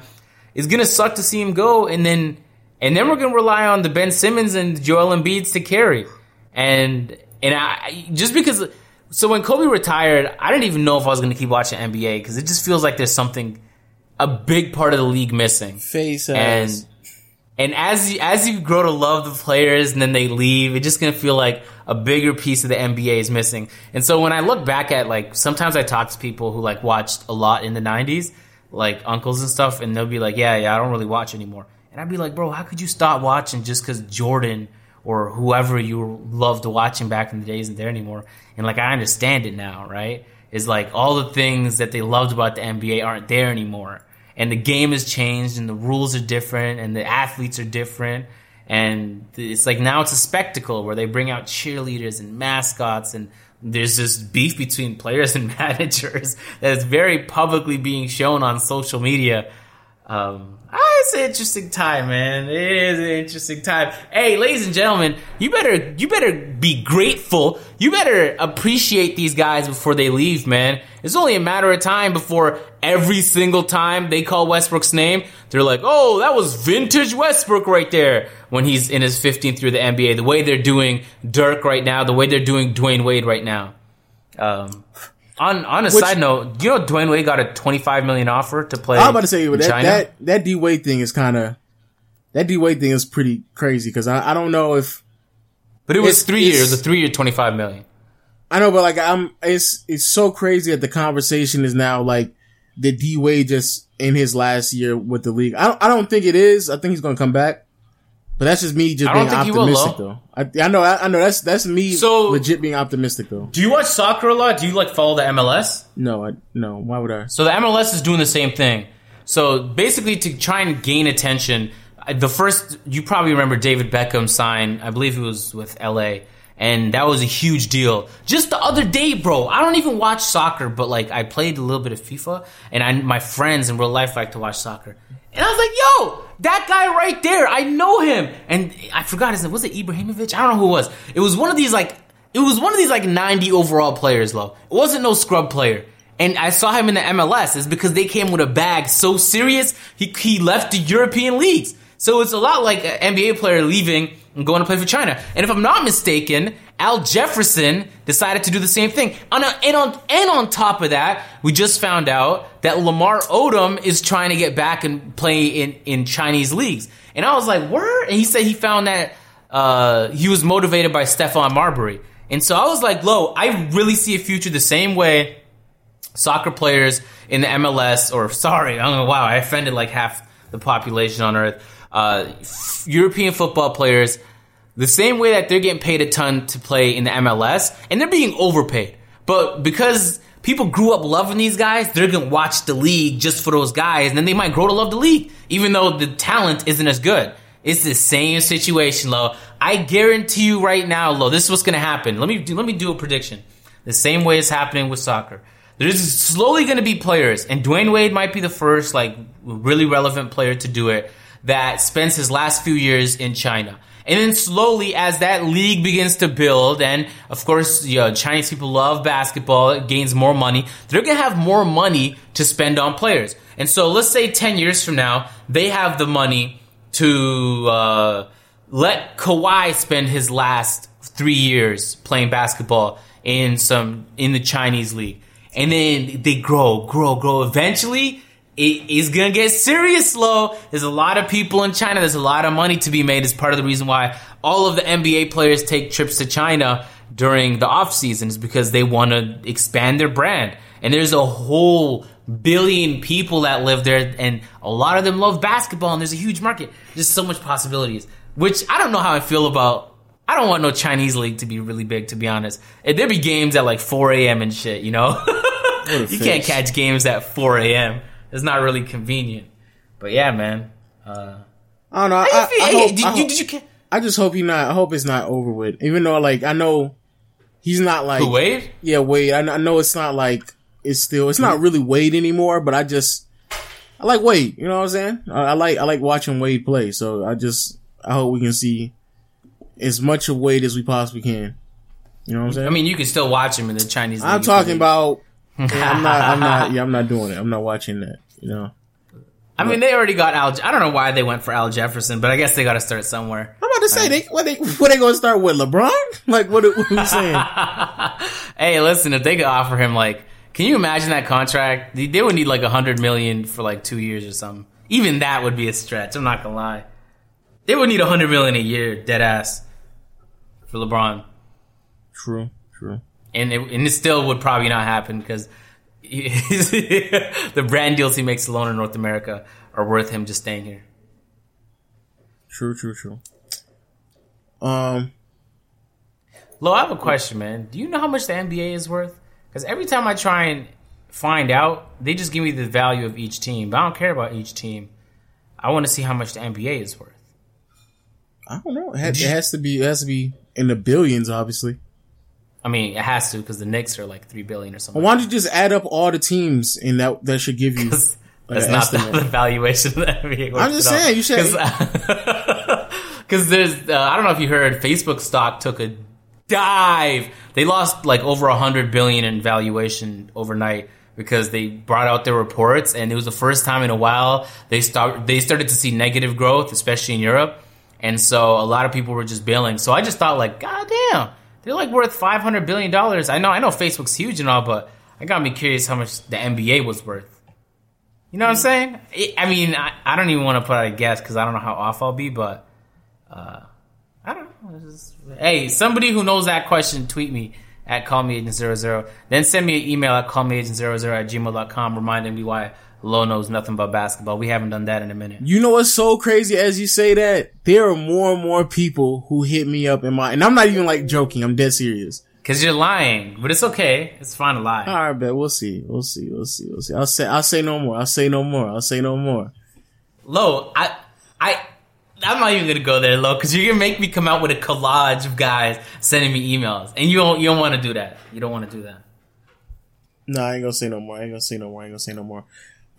it's gonna suck to see him go. And then, and then we're gonna rely on the Ben Simmons and Joel Embiid's to carry. And and I just because. So when Kobe retired, I didn't even know if I was gonna keep watching NBA because it just feels like there's something, a big part of the league missing. Face and. Ass and as you, as you grow to love the players and then they leave, it's just gonna feel like a bigger piece of the NBA is missing. And so when I look back at like, sometimes I talk to people who like watched a lot in the '90s, like uncles and stuff, and they'll be like, "Yeah, yeah, I don't really watch anymore." And I'd be like, "Bro, how could you stop watching just because Jordan or whoever you loved watching back in the day isn't there anymore?" And like, I understand it now, right? Is like all the things that they loved about the NBA aren't there anymore and the game has changed and the rules are different and the athletes are different. And it's like now it's a spectacle where they bring out cheerleaders and mascots and there's this beef between players and managers that is very publicly being shown on social media um, ah, it's an interesting time, man. It is an interesting time. Hey, ladies and gentlemen, you better you better be grateful. You better appreciate these guys before they leave, man. It's only a matter of time before every single time they call Westbrook's name, they're like, "Oh, that was vintage Westbrook right there." When he's in his 15th through the NBA, the way they're doing Dirk right now, the way they're doing Dwyane Wade right now. Um, on on a Which, side note, you know Dwyane Wade got a twenty five million offer to play. I'm about to say that China? that that D Wade thing is kind of that D Wade thing is pretty crazy because I, I don't know if. But it was three years, a three year twenty five million. I know, but like I'm, it's it's so crazy that the conversation is now like the D Wade just in his last year with the league. I don't I don't think it is. I think he's gonna come back. But that's just me just being optimistic though. I, I, know, I, I, know that's that's me so, legit being optimistic though. Do you watch soccer a lot? Do you like follow the MLS? No, I, no. Why would I? So the MLS is doing the same thing. So basically, to try and gain attention, the first you probably remember David Beckham signed. I believe he was with LA, and that was a huge deal. Just the other day, bro. I don't even watch soccer, but like I played a little bit of FIFA, and I, my friends in real life like to watch soccer. And I was like, yo, that guy right there, I know him. And I forgot his name. Was it Ibrahimovic? I don't know who it was. It was one of these like, it was one of these like 90 overall players, though. It wasn't no scrub player. And I saw him in the MLS. It's because they came with a bag so serious, he, he left the European leagues. So it's a lot like an NBA player leaving and going to play for China. And if I'm not mistaken, Al Jefferson decided to do the same thing. And on, and on top of that, we just found out that Lamar Odom is trying to get back and play in, in Chinese leagues. And I was like, where? And he said he found that uh, he was motivated by Stephon Marbury. And so I was like, Lo, I really see a future the same way soccer players in the MLS, or sorry, I don't know, wow, I offended like half the population on Earth. Uh, European football players, the same way that they're getting paid a ton to play in the MLS, and they're being overpaid. But because people grew up loving these guys, they're gonna watch the league just for those guys, and then they might grow to love the league, even though the talent isn't as good. It's the same situation, Lo. I guarantee you right now, Lo, this is what's gonna happen. Let me do, let me do a prediction. The same way it's happening with soccer. There's slowly gonna be players, and Dwyane Wade might be the first like really relevant player to do it that spends his last few years in China. And then slowly, as that league begins to build, and of course, you know, Chinese people love basketball, it gains more money, they're gonna have more money to spend on players. And so let's say 10 years from now, they have the money to uh, let Kawhi spend his last three years playing basketball in some in the Chinese league. And then they grow, grow, grow. Eventually, it is gonna get serious slow. There's a lot of people in China. There's a lot of money to be made. Is part of the reason why all of the NBA players take trips to China during the off seasons because they want to expand their brand. And there's a whole billion people that live there, and a lot of them love basketball. And there's a huge market. There's so much possibilities. Which I don't know how I feel about. I don't want no Chinese league to be really big, to be honest. And there be games at like 4 a.m. and shit, you know. you can't catch games at 4 a.m it's not really convenient. But yeah, man. Uh, I don't know. I, I, I, hope, did, I, hope, did you? I just hope he not. I hope it's not over with. Even though, like, I know he's not like Who, Wade. Yeah, Wade. I, I know it's not like it's still. It's not really Wade anymore. But I just I like Wade. You know what I'm saying? I, I like I like watching Wade play. So I just I hope we can see as much of Wade as we possibly can. You know what I'm saying? I mean, you can still watch him in the Chinese. I'm talking about yeah, I'm not. I'm not. Yeah, I'm not doing it. I'm not watching that. You know. I mean, they already got Al. I don't know why they went for Al Jefferson, but I guess they got to start somewhere. I'm about to say they what they what they going to start with LeBron? Like what? What are you saying? hey, listen, if they could offer him like, can you imagine that contract? They would need like a hundred million for like two years or something. Even that would be a stretch. I'm not gonna lie. They would need a hundred million a year, dead ass, for LeBron. True. True and it, and it still would probably not happen because the brand deals he makes alone in North America are worth him just staying here. True, true, true. Um, Lo, I have a question, man. Do you know how much the NBA is worth? Because every time I try and find out, they just give me the value of each team. But I don't care about each team. I want to see how much the NBA is worth. I don't know. It has, it has to be. It has to be in the billions, obviously. I mean, it has to because the Knicks are like three billion or something. Why don't you just add up all the teams and that that should give you? That's not the, the, valuation NBA. I'm just saying you should because there's uh, I don't know if you heard Facebook stock took a dive. They lost like over a hundred billion in valuation overnight because they brought out their reports and it was the first time in a while they start they started to see negative growth, especially in Europe. And so a lot of people were just bailing. So I just thought like, God damn, they're like worth five hundred billion dollars. I know, I know, Facebook's huge and all, but I got me curious how much the NBA was worth. You know what I'm saying? I mean, I, I don't even want to put out a guess because I don't know how off I'll be, but uh, I don't know. Just, hey, somebody who knows that question, tweet me at callmeagent00. Then send me an email at callmeagent00 at gmail.com reminding me why Lo knows nothing about basketball. We haven't done that in a minute. You know what's so crazy as you say that? There are more and more people who hit me up in my, and I'm not even like joking. I'm dead serious. Cause you're lying, but it's okay. It's fine to lie. All right, bet we'll see. We'll see. We'll see. We'll see. I'll say. I'll say no more. I'll say no more. I'll say no more. Lo, I, I, I'm not even gonna go there, Lo, because you're gonna make me come out with a collage of guys sending me emails, and you don't. You don't want to do that. You don't want to do that. No, I ain't gonna say no more. I ain't gonna say no more. I ain't gonna say no more.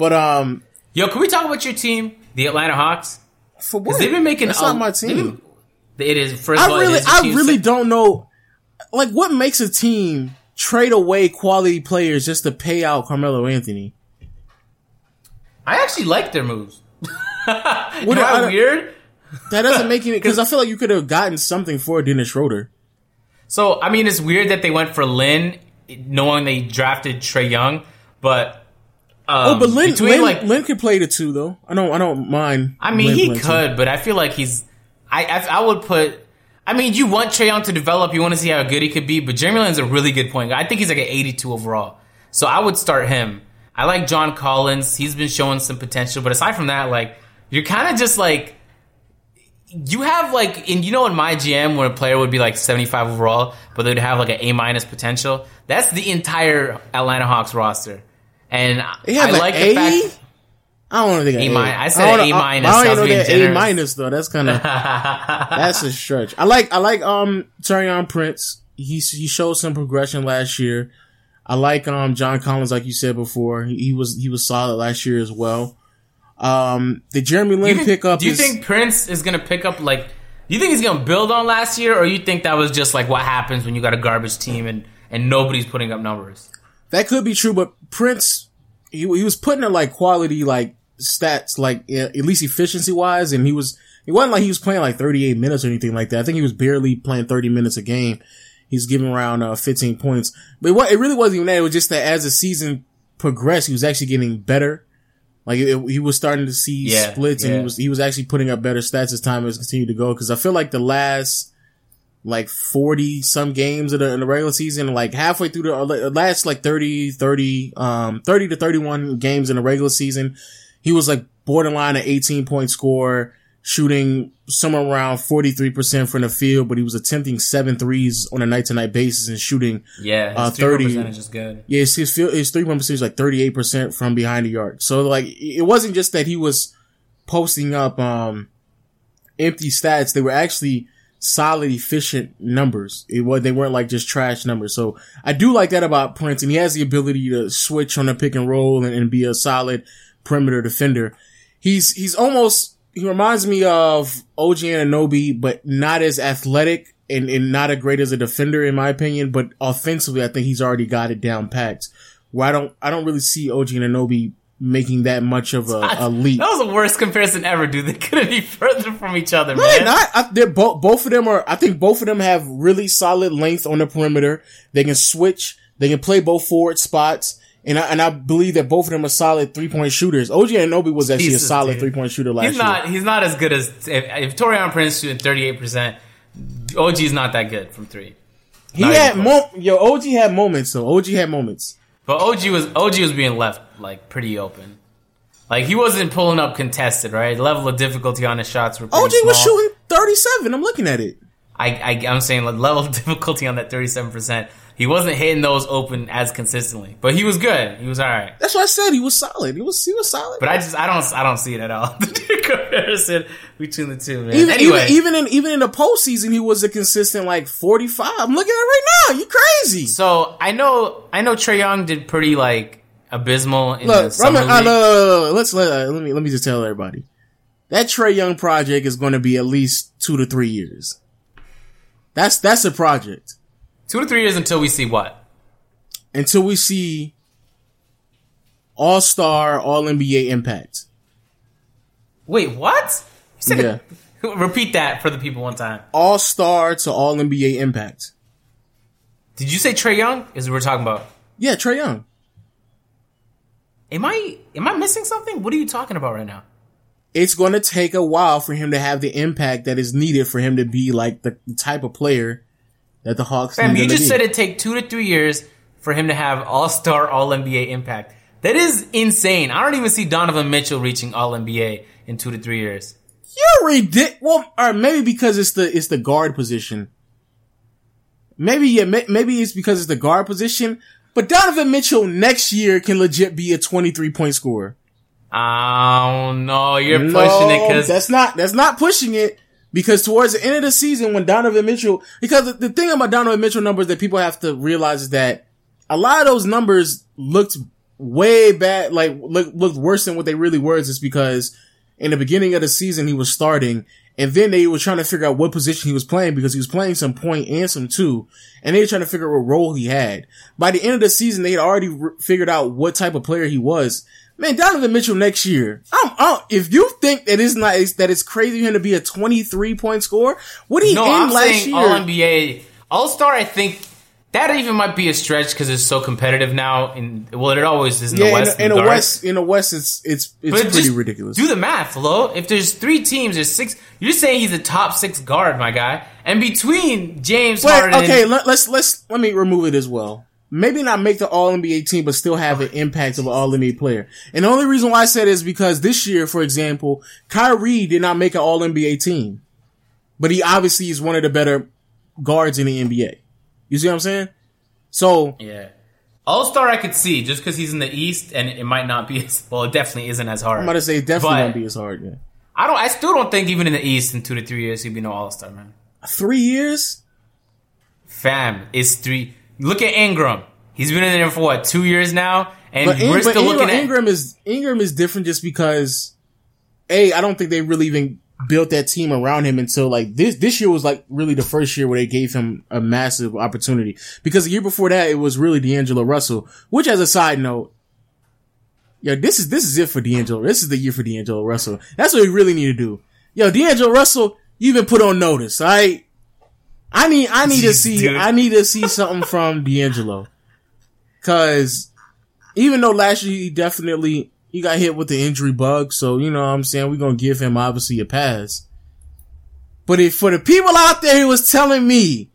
But um, yo, can we talk about your team, the Atlanta Hawks? For what? They've been making. That's a, not my team. Been, it is. First I all, really, I really don't know. Like, what makes a team trade away quality players just to pay out Carmelo Anthony? I actually like their moves. what that weird? That doesn't make any because I feel like you could have gotten something for Dennis Schroeder. So I mean, it's weird that they went for Lin, knowing they drafted Trae Young, but um, oh, but Lin, Lin, like, could play the two though. I don't, I don't mind. I mean, he could, two. but I feel like he's. I, I, I would put. I mean, you want Trae Young to develop. You want to see how good he could be. But Jeremy Lin's a really good point. I think he's like an 82 overall. So I would start him. I like John Collins. He's been showing some potential, but aside from that, like you're kind of just like you have like and you know in my GM where a player would be like 75 overall, but they'd have like an A minus potential. That's the entire Atlanta Hawks roster, and I like the fact. I don't think A minus. I said A minus. I, I don't even know that A minus though. That's kind of that's a stretch. I like I like um Taurean Prince. He he showed some progression last year. I like um John Collins, like you said before. He, he was he was solid last year as well. Um, the Jeremy Lin pickup. Do you is, think Prince is gonna pick up like? Do you think he's gonna build on last year, or you think that was just like what happens when you got a garbage team and and nobody's putting up numbers? That could be true, but Prince, he he was putting in like quality like stats, like at least efficiency wise, and he was. It wasn't like he was playing like 38 minutes or anything like that. I think he was barely playing 30 minutes a game. He's giving around uh, 15 points, but what, it really wasn't even that. It was just that as the season progressed, he was actually getting better. Like it, he was starting to see yeah, splits, and he was he was actually putting up better stats as time has continued to go. Because I feel like the last like 40 some games in the, in the regular season, like halfway through the last like 30, 30, um, 30 to 31 games in the regular season, he was like borderline an 18 point score shooting somewhere around 43% from the field, but he was attempting seven threes on a night to night basis and shooting, yeah, uh, 30 percentage is good. Yeah, his, his, field, his three point percentage is like 38% from behind the arc. So like, it wasn't just that he was posting up, um, empty stats. They were actually solid, efficient numbers. It was, they weren't like just trash numbers. So I do like that about Prince and he has the ability to switch on a pick and roll and, and be a solid perimeter defender. He's, he's almost, he reminds me of OG Anunoby, but not as athletic and, and not as great as a defender, in my opinion. But offensively, I think he's already got it down packed. Where I don't, I don't really see OG Anunoby making that much of a, a leap. That was the worst comparison ever, dude. They couldn't be further from each other, no, man. Not. I, they're both. Both of them are. I think both of them have really solid length on the perimeter. They can switch. They can play both forward spots. And I, and I believe that both of them are solid three point shooters. OG Anunoby was actually Jesus, a solid three point shooter last he's not, year. He's not as good as if, if Taurean Prince shooting thirty eight percent. OG is not that good from three. He not had mo- yo. OG had moments though. OG had moments. But OG was OG was being left like pretty open. Like he wasn't pulling up contested, right? The level of difficulty on his shots were. OG small. was shooting thirty seven. I'm looking at it. I, I am saying like level of difficulty on that thirty seven percent he wasn't hitting those open as consistently, but he was good. He was all right. That's what I said. He was solid. He was he was solid. But I just I don't I don't see it at all. the comparison between the two, man. Even, anyway, even, even in even in the postseason, he was a consistent like forty five. I'm looking at it right now. You crazy? So I know I know Trae Young did pretty like abysmal in look, the uh, let's let uh, let me let me just tell everybody that Trae Young project is going to be at least two to three years. That's that's a project. Two to three years until we see what? Until we see All Star, All NBA impact. Wait, what? yeah. repeat that for the people one time. All Star to All NBA impact. Did you say Trae Young? Is what we're talking about? Yeah, Trae Young. Am I am I missing something? What are you talking about right now? It's going to take a while for him to have the impact that is needed for him to be like the type of player that the Hawks. Fam, you just said it'd take two to three years for him to have All Star, All NBA impact. That is insane. I don't even see Donovan Mitchell reaching All NBA in two to three years. You're ridiculous. Well, or maybe because it's the it's the guard position. Maybe yeah, maybe it's because it's the guard position. But Donovan Mitchell next year can legit be a 23 point scorer. Oh no, you're no, pushing it because that's not that's not pushing it. Because towards the end of the season, when Donovan Mitchell, because the thing about Donovan Mitchell numbers that people have to realize is that a lot of those numbers looked way bad, like look, looked worse than what they really were. Just because in the beginning of the season he was starting, and then they were trying to figure out what position he was playing because he was playing some point and some two, and they were trying to figure out what role he had. By the end of the season, they had already re- figured out what type of player he was. Man, Donovan Mitchell next year. I'm, I'm, if you think that it's not that it's crazy for him to be a 23 point score, what he no, in I'm last year? All NBA, All Star. I think that even might be a stretch because it's so competitive now. In well, it always is in yeah, the West. In, in the West, in the West, it's it's it's but pretty ridiculous. Do the math, Lo. If there's three teams, there's six. You're saying he's a top six guard, my guy. And between James Wait, Harden, okay, let, let's let's let me remove it as well. maybe not make the All NBA team, but still have an impact of an All NBA player. And the only reason why I said is because this year, for example, Kyrie did not make an All NBA team, but he obviously is one of the better guards in the NBA. You see what I'm saying? So yeah. All Star, I could see just because he's in the East, and it might not be as well. It definitely isn't as hard. I'm about to say it definitely won't be as hard. Yeah. I don't. I still don't think even in the East in two to three years he'd be no All Star man. Three years, fam. It's three. Look at Ingram. He's been in there for what two years now, and but we're still Ingram, looking at Ingram is Ingram is different just because a I don't think they really even built that team around him until like this, this year was like really the first year where they gave him a massive opportunity because the year before that, it was really D'Angelo Russell, which as a side note, yo, this is, this is it for D'Angelo. This is the year for D'Angelo Russell. That's what we really need to do. Yo, D'Angelo Russell, you've been put on notice, alright? I need, I need to see, Dude. I need to see something from D'Angelo. Cause even though last year he definitely he got hit with the injury bug, so you know what I'm saying we're gonna give him obviously a pass. But if for the people out there who was telling me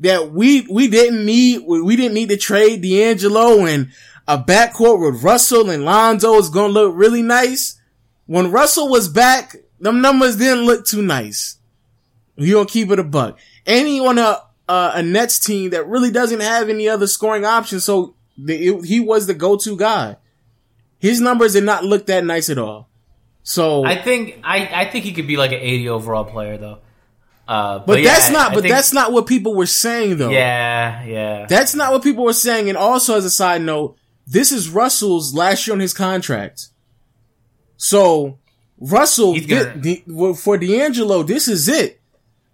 that we we didn't need we didn't need to trade D'Angelo and a backcourt with Russell and Lonzo is gonna look really nice. When Russell was back, them numbers didn't look too nice. You gonna keep it a buck. He on a uh, a Nets team that really doesn't have any other scoring options, so the, it, he was the go to guy. His numbers did not look that nice at all. So I think I, I think he could be like an 80 overall player though. Uh, but, but yeah, that's not. I but think, that's not what people were saying though. Yeah, yeah. That's not what people were saying. And also, as a side note, this is Russell's last year on his contract. So Russell gonna... for D'Angelo, this is it.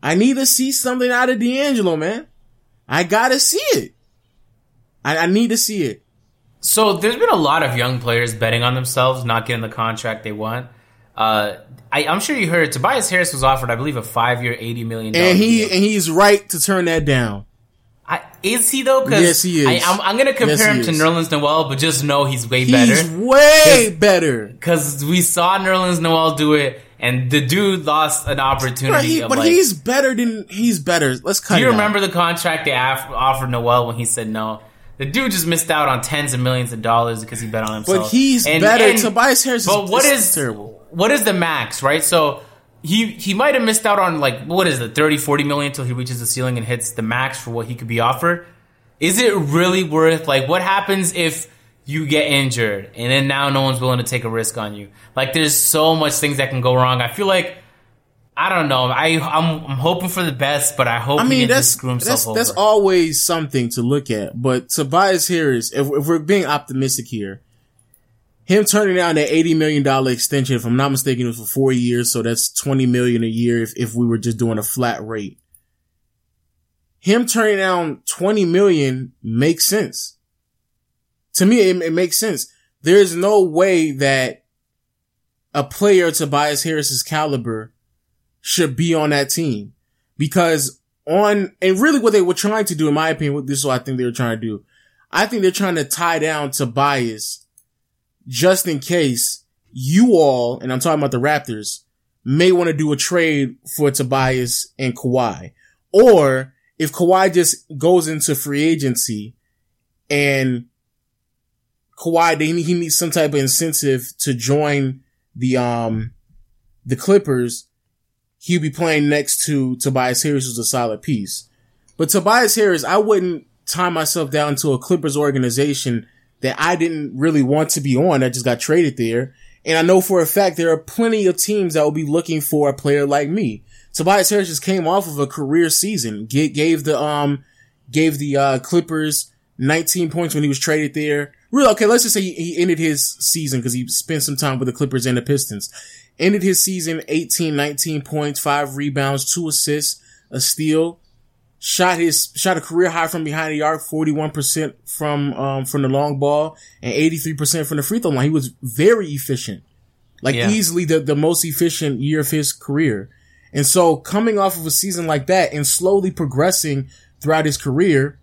I need to see something out of D'Angelo, man. I gotta see it. I, I need to see it. So there's been a lot of young players betting on themselves, not getting the contract they want. Uh, I, am sure you heard Tobias Harris was offered, I believe, a five year, eighty million. And he deal. and he's right to turn that down. I, is he though? yes, he is. I, am going to compare yes, him is. to Nerlens Noel, but just know he's way better. He's way better because we saw Nerlens Noel do it, and the dude lost an opportunity. He, but like, he's better than he's better. Let's cut. Do you remember out. the contract they offered Noel when he said no? The dude just missed out on tens of millions of dollars because he bet on himself. But he's and, better. And, Tobias Harris. But what is terrible? What is the max? Right. So he he might have missed out on like what is it 30 40 million until he reaches the ceiling and hits the max for what he could be offered is it really worth like what happens if you get injured and then now no one's willing to take a risk on you like there's so much things that can go wrong i feel like I don't know. I I'm, I'm hoping for the best, but I hope I mean that's that's, that's always something to look at. But Tobias Harris, if, if we're being optimistic here, him turning down that eighty million dollar extension, if I'm not mistaken, it was for four years, so that's twenty million a year. If if we were just doing a flat rate, him turning down twenty million makes sense. To me, it, it makes sense. There's no way that a player Tobias Harris's caliber should be on that team because on, and really what they were trying to do, in my opinion, this is what I think they were trying to do. I think they're trying to tie down Tobias just in case you all, and I'm talking about the Raptors, may want to do a trade for Tobias and Kawhi. Or if Kawhi just goes into free agency and Kawhi, they, he needs some type of incentive to join the, um, the Clippers he'll be playing next to Tobias Harris, who's a solid piece. But Tobias Harris, I wouldn't tie myself down to a Clippers organization that I didn't really want to be on. I just got traded there. And I know for a fact there are plenty of teams that will be looking for a player like me. Tobias Harris just came off of a career season, gave the, um, gave the, uh, Clippers 19 points when he was traded there. Really, okay, let's just say he ended his season because he spent some time with the Clippers and the Pistons. Ended his season 18, 19 points, five rebounds, two assists, a steal. Shot his, shot a career high from behind the arc, 41% from, um, from the long ball and 83% from the free throw line. He was very efficient. Like yeah. easily the, the most efficient year of his career. And so coming off of a season like that and slowly progressing throughout his career,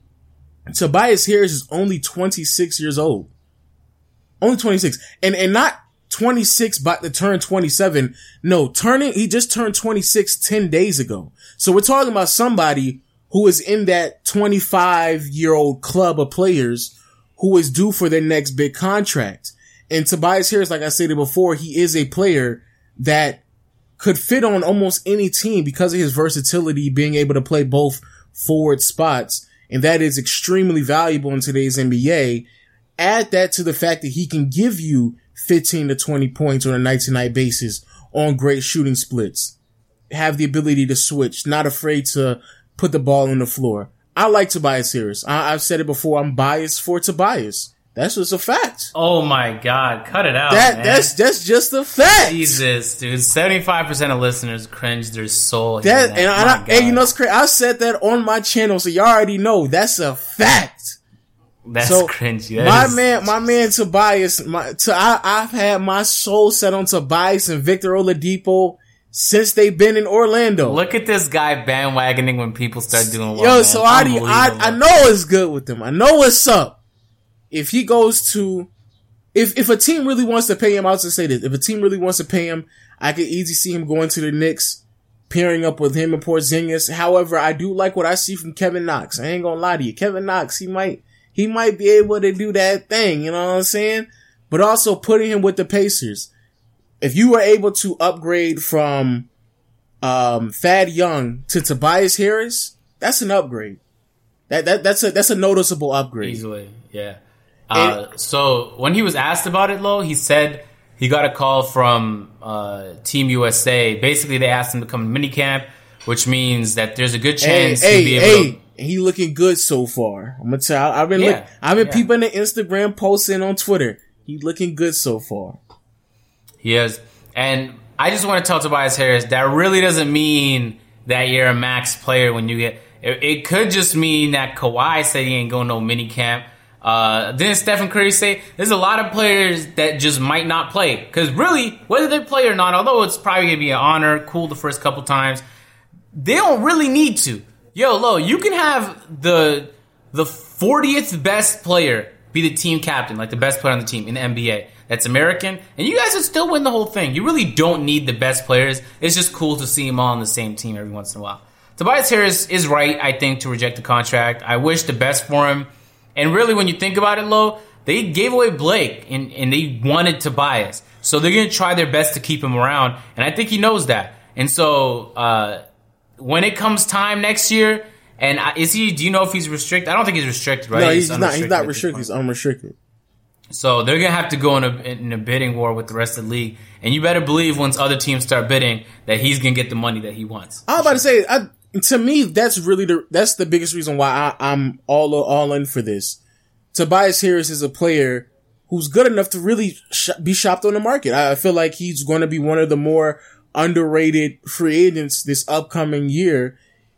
Tobias Harris is only 26 years old. Only 26. And, and not 26 but to turn 27. No, turning, he just turned 26 10 days ago. So we're talking about somebody who is in that 25 year old club of players who is due for their next big contract. And Tobias Harris, like I stated before, he is a player that could fit on almost any team because of his versatility, being able to play both forward spots. And that is extremely valuable in today's NBA. Add that to the fact that he can give you 15 to 20 points on a night to night basis on great shooting splits. Have the ability to switch, not afraid to put the ball on the floor. I like Tobias Harris. I- have said it before. I'm biased for Tobias. That's just a fact. Oh my god, cut it out. That that's that's just a fact. Jesus, dude. Seventy five percent of listeners cringe their soul. That, that. and I, and you know it's crazy. I said that on my channel, so y'all already know that's a fact. That's so cringy. That my is... man, my man Tobias, my to, I, I've had my soul set on Tobias and Victor Oladipo since they've been in Orlando. Look at this guy bandwagoning when people start doing well. Yo, man. so I, I I know it's good with them. I know what's up if he goes to, if, if a team really wants to pay him, I'll just say this. If a team really wants to pay him, I could easily see him going to the Knicks, pairing up with him and Porzingis. However, I do like what I see from Kevin Knox. I ain't gonna lie to you. Kevin Knox, he might, he might be able to do that thing. You know what I'm saying? But also putting him with the Pacers. If you were able to upgrade from, um, Thad Young to Tobias Harris, that's an upgrade. That, that, that's a, that's a noticeable upgrade. Easily. Yeah. Uh, so when he was asked about it, Low, he said he got a call from uh, Team USA. Basically, they asked him to come to minicamp, which means that there's a good chance hey, hey, hey, to- he looking good so far. I'm gonna tell. I've been, yeah, look, I've been yeah. peeping the Instagram posting on Twitter. He looking good so far. He is, and I just want to tell Tobias Harris that really doesn't mean that you're a max player when you get. It, it could just mean that Kawhi said he ain't going no minicamp. Uh, didn't Stephen Curry say there's a lot of players that just might not play? Because really, whether they play or not, although it's probably gonna be an honor, cool the first couple times, they don't really need to. Yo, Lo, you can have the the 40th best player be the team captain, like the best player on the team in the NBA. That's American, and you guys would still win the whole thing. You really don't need the best players. It's just cool to see them all on the same team every once in a while. Tobias Harris is right, I think, to reject the contract. I wish the best for him. And really, when you think about it, Lo, they gave away Blake and, and they wanted Tobias. So they're going to try their best to keep him around. And I think he knows that. And so uh, when it comes time next year, and is he? Do you know if he's restricted? I don't think he's restricted, right? No, he's, he's not. He's not restricted. He's unrestricted. So they're gonna have to go in a, in a bidding war with the rest of the league, and you better believe once other teams start bidding that he's gonna get the money that he wants. I was about to say, I, to me, that's really the that's the biggest reason why I, am all all in for this. Tobias Harris is a player who's good enough to really sh- be shopped on the market. I feel like he's going to be one of the more underrated free agents this upcoming year.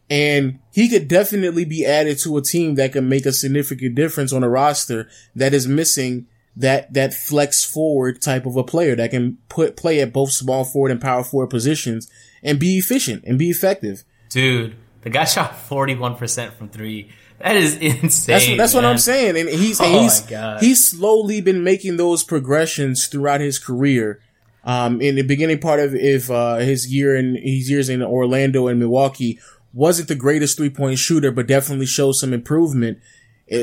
And he could definitely be added to a team that can make a significant difference on a roster that is missing that, that flex forward type of a player that can put, play at both small forward and power forward positions and be efficient and be effective. Dude, the guy shot 41% from three. That is insane. That's, that's what I'm saying. And he's, oh and he's, he's slowly been making those progressions throughout his career. Um, in the beginning part of if, uh, his year in, his years in Orlando and Milwaukee wasn't the greatest three point shooter, but definitely showed some improvement.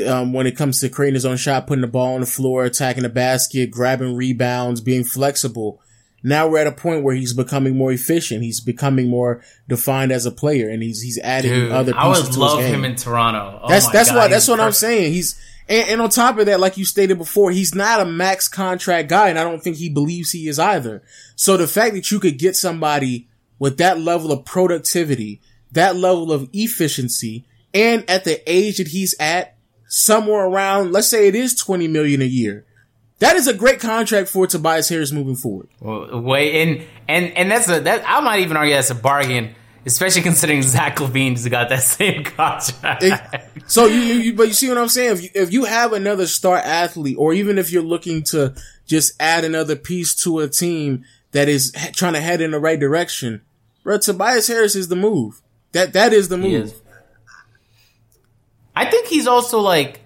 um, when it comes to creating his own shot, putting the ball on the floor, attacking the basket, grabbing rebounds, being flexible now we're at a point where he's becoming more efficient. He's becoming more defined as a player, and he's he's adding Dude, other pieces I would to love him in Toronto. Oh that's that's God, why that's what. I'm saying. He's and, and, on top of that, like you stated before, he's not a max contract guy, and I don't think he believes he is either. So the fact that you could get somebody with that level of productivity, that level of efficiency, and at the age that he's at, somewhere around, let's say it is 20 million a year that is a great contract for Tobias Harris moving forward. Well, wait, and and and that's a that I might even argue that's a bargain, especially considering Zach LaVine's got that same contract. It, so you, you, but you see what I'm saying? If you, if you have another star athlete, or even if you're looking to just add another piece to a team that is trying to head in the right direction, bro, Tobias Harris is the move. That that is the move. I think he's also like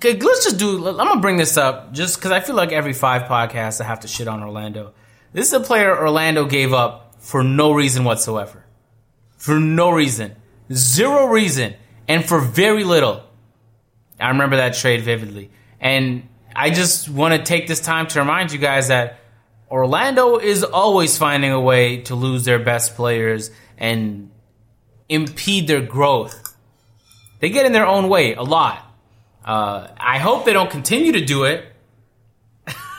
Okay, let's just do. I'm gonna bring this up just because I feel like every five podcasts I have to shit on Orlando. This is a player Orlando gave up for no reason whatsoever, for no reason, zero reason, and for very little. I remember that trade vividly. And I just want to take this time to remind you guys that Orlando is always finding a way to lose their best players and impede their growth. They get in their own way a lot. Uh, I hope they don't continue to do it.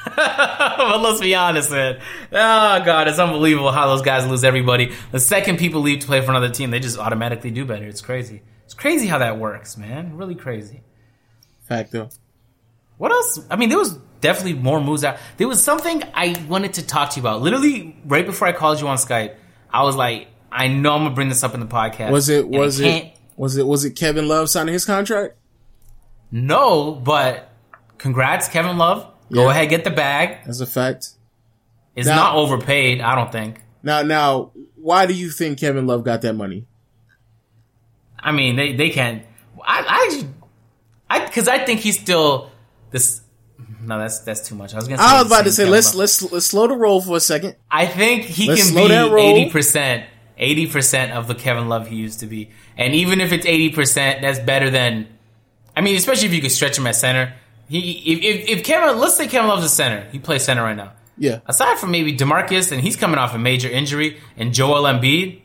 but let's be honest, man. Oh god, it's unbelievable how those guys lose everybody. The second people leave to play for another team, they just automatically do better. It's crazy. It's crazy how that works, man. Really crazy. Fact though. What else? I mean, there was definitely more moves out. There was something I wanted to talk to you about. Literally, right before I called you on Skype, I was like, I know I'm gonna bring this up in the podcast. Was it? Was it? Was it? Was it Kevin Love signing his contract? No, but congrats, Kevin Love. Go yeah. ahead, get the bag. That's a fact. It's now, not overpaid, I don't think. Now, now, why do you think Kevin Love got that money? I mean, they they can't. I I I because I think he's still this. No, that's that's too much. I was gonna. I was about to say let's let's let's slow the roll for a second. I think he let's can be eighty percent, eighty percent of the Kevin Love he used to be, and even if it's eighty percent, that's better than. I mean, especially if you could stretch him at center. He if, if, if Kevin, let's say Kevin Love's a center, he plays center right now. Yeah. Aside from maybe Demarcus, and he's coming off a major injury, and Joel Embiid,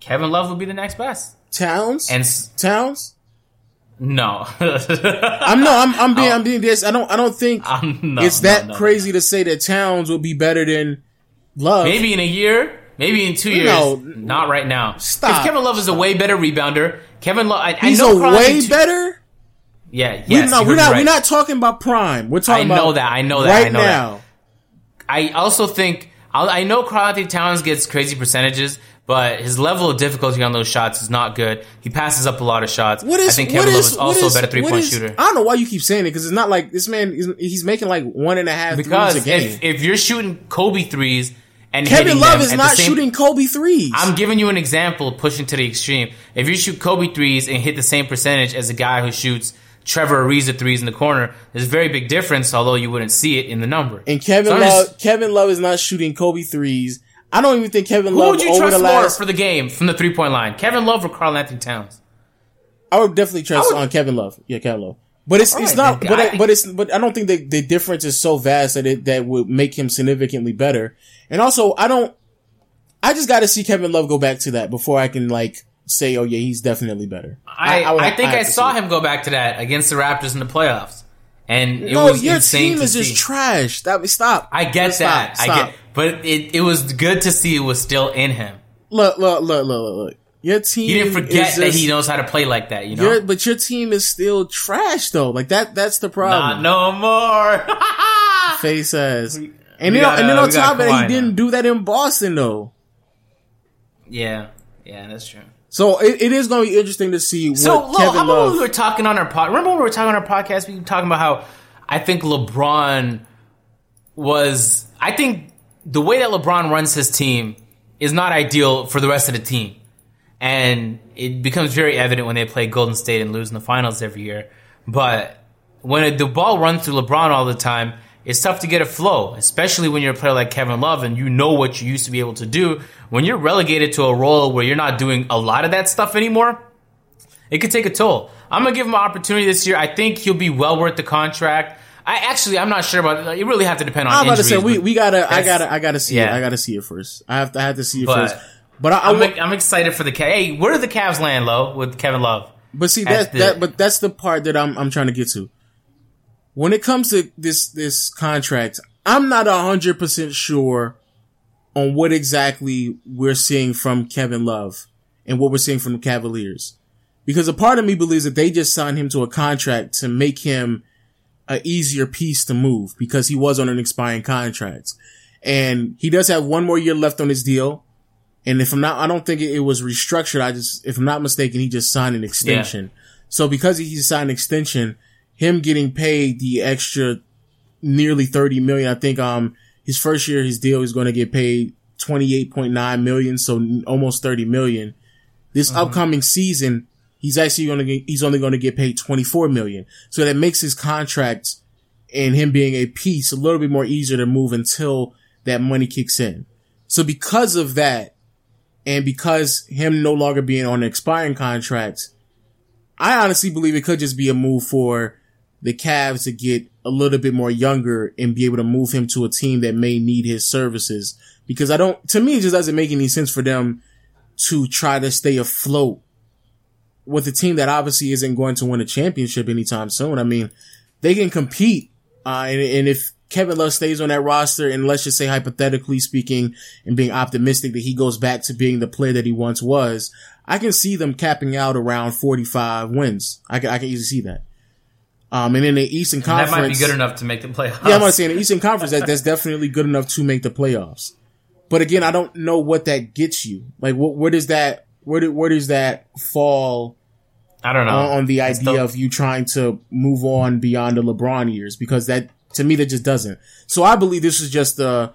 Kevin Love would be the next best. Towns and Towns. No, I'm no, I'm, I'm being, oh. I'm being this. I don't, I don't think no, it's that no, no, crazy to say that Towns will be better than Love. Maybe in a year, maybe in two years. No, not right now. Stop. If Kevin Love is a way better rebounder, Kevin Love, I, he's I know a way two, better. Yeah, yes, we're, we're not. Right. We're not talking about prime. We're talking. About I know that. I know that. Right I know now. That. I also think I know Karl-Anthony Towns gets crazy percentages, but his level of difficulty on those shots is not good. He passes up a lot of shots. What is, I think Kevin Love is also is, a better three point is, shooter. I don't know why you keep saying it because it's not like this man. Is, he's making like one and a half because threes a game. If, if you're shooting Kobe threes and Kevin Love is not same, shooting Kobe threes. I'm giving you an example, pushing to the extreme. If you shoot Kobe threes and hit the same percentage as a guy who shoots Trevor Ariza threes in the corner. There's a very big difference, although you wouldn't see it in the number. And Kevin so Love, just, Kevin Love is not shooting Kobe threes. I don't even think Kevin who Love. Who would you trust more for the game from the three point line? Kevin Love or Karl-Anthony Towns? I would definitely trust would, on Kevin Love. Yeah, Kevin Love. But it's it's right, not. But I, but it's but I don't think the the difference is so vast that it that would make him significantly better. And also, I don't. I just got to see Kevin Love go back to that before I can like say, oh yeah, he's definitely better. I, I, I, I think I, saw him go back to that against the Raptors in the playoffs. And it no, was your insane team is see. just trash. That we stop. I get stop, that. Stop. I get, but it, it was good to see it was still in him. Look, look, look, look, look. Your team. You didn't forget just, that he knows how to play like that. You know. but your team is still trash though. Like that. That's the problem. Not no more. Face ass. And then, gotta, and then on top of that, he didn't do that in Boston though. Yeah, yeah, that's true. So it, it is going to be interesting to see what so, Kevin how Love. we were talking on our pod? Remember when we were talking on our podcast? We were talking about how I think LeBron was. I think the way that LeBron runs his team is not ideal for the rest of the team, and it becomes very evident when they play Golden State and lose in the finals every year. But when the ball runs through LeBron all the time, it's tough to get a flow, especially when you're a player like Kevin Love and you know what you used to be able to do. When you're relegated to a role where you're not doing a lot of that stuff anymore, it could take a toll. I'm gonna give him an opportunity this year. I think he'll be well worth the contract. I actually, I'm not sure about it. You really have to depend on. I'm about to say we, we gotta, I gotta, I gotta see yeah. it. I gotta see it first. I have to, I have to see it but, first. But I, am I'm, I'm excited for the Hey, where do the Cavs land, low with Kevin Love? But see that the, that, but that's the part that I'm I'm trying to get to when it comes to this, this contract, I'm not a hundred percent sure on what exactly we're seeing from Kevin Love and what we're seeing from the Cavaliers. Because a part of me believes that they just signed him to a contract to make him an easier piece to move because he was on an expiring contract. And he does have one more year left on his deal. And if I'm not, I don't think it, was restructured. I just, if I'm not mistaken, he just signed an extension. Yeah. So because he signed an extension, him getting paid the extra nearly 30 million. I think, um, his first year, his deal is going to get paid 28.9 million. So almost 30 million. This mm-hmm. upcoming season, he's actually going to get, he's only going to get paid 24 million. So that makes his contract and him being a piece a little bit more easier to move until that money kicks in. So because of that, and because him no longer being on an expiring contract, I honestly believe it could just be a move for the Cavs to get a little bit more younger and be able to move him to a team that may need his services. Because I don't, to me, it just doesn't make any sense for them to try to stay afloat with a team that obviously isn't going to win a championship anytime soon. I mean, they can compete. Uh, and, and if Kevin Love stays on that roster and let's just say hypothetically speaking and being optimistic that he goes back to being the player that he once was, I can see them capping out around 45 wins. I can, I can easily see that. Um, and in the Eastern Conference, that might be good enough to make the playoffs. Yeah, I'm not saying the Eastern Conference that that's definitely good enough to make the playoffs. But again, I don't know what that gets you. Like, what where does that where do, where does that fall? I don't know on, on the idea still- of you trying to move on beyond the LeBron years because that to me that just doesn't. So I believe this is just uh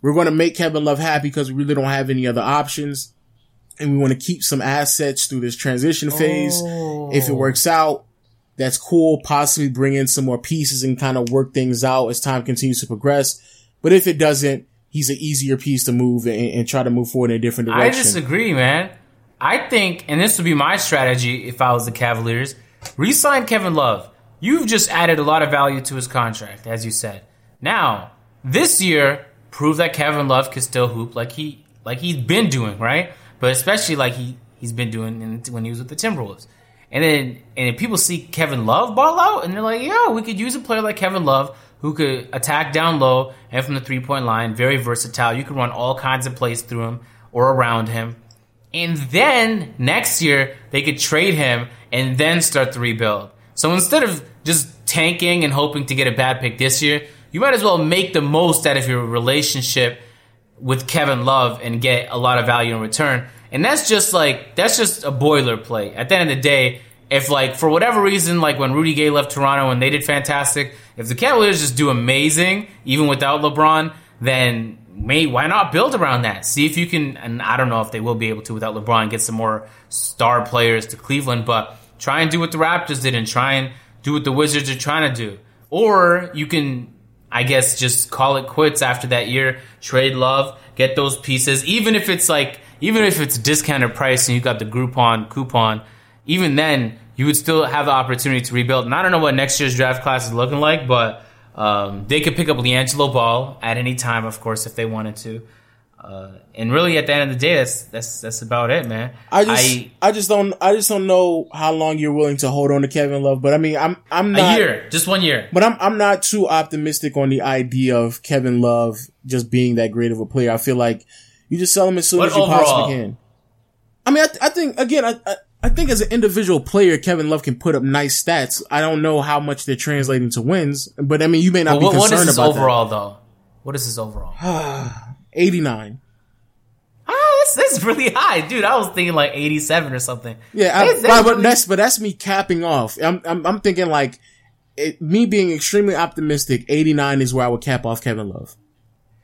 we're going to make Kevin Love happy because we really don't have any other options. And we want to keep some assets through this transition phase. Oh. If it works out, that's cool. Possibly bring in some more pieces and kind of work things out as time continues to progress. But if it doesn't, he's an easier piece to move and, and try to move forward in a different direction. I disagree, man. I think, and this would be my strategy if I was the Cavaliers, resign Kevin Love. You've just added a lot of value to his contract, as you said. Now, this year, prove that Kevin Love can still hoop like he like he's been doing, right? But especially like he he's been doing when he was with the Timberwolves. And then and if people see Kevin Love ball out, and they're like, "Yeah, we could use a player like Kevin Love who could attack down low and from the three point line, very versatile. You could run all kinds of plays through him or around him." And then next year they could trade him and then start the rebuild. So instead of just tanking and hoping to get a bad pick this year, you might as well make the most out of your relationship with Kevin Love and get a lot of value in return. And that's just like that's just a boilerplate. At the end of the day, if like for whatever reason, like when Rudy Gay left Toronto and they did fantastic, if the Cavaliers just do amazing even without LeBron, then may why not build around that? See if you can. And I don't know if they will be able to without LeBron get some more star players to Cleveland, but try and do what the Raptors did and try and do what the Wizards are trying to do. Or you can, I guess, just call it quits after that year. Trade Love, get those pieces, even if it's like even if it's a discounted price and you got the Groupon coupon, even then you would still have the opportunity to rebuild. And I don't know what next year's draft class is looking like, but um, they could pick up LiAngelo Ball at any time, of course, if they wanted to. Uh, and really, at the end of the day, that's that's that's about it, man. I just I, I, just don't I just don't know how long you're willing to hold on to Kevin Love, but I mean I'm I'm not a year, just one year. But I'm I'm not too optimistic on the idea of Kevin Love just being that great of a player. I feel like you just sell them as soon as you overall? possibly can. I mean, I, th- I think again, I, I, I think as an individual player, Kevin Love can put up nice stats. I don't know how much they're translating to wins, but I mean, you may not well, be what, concerned about. What is his overall that. though. What is his overall? Eighty nine. Ah, that's, that's really high, dude. I was thinking like eighty seven or something. Yeah, I, that's, that's but, really... that's but that's me capping off. I'm I'm, I'm thinking like it, me being extremely optimistic. Eighty nine is where I would cap off Kevin Love.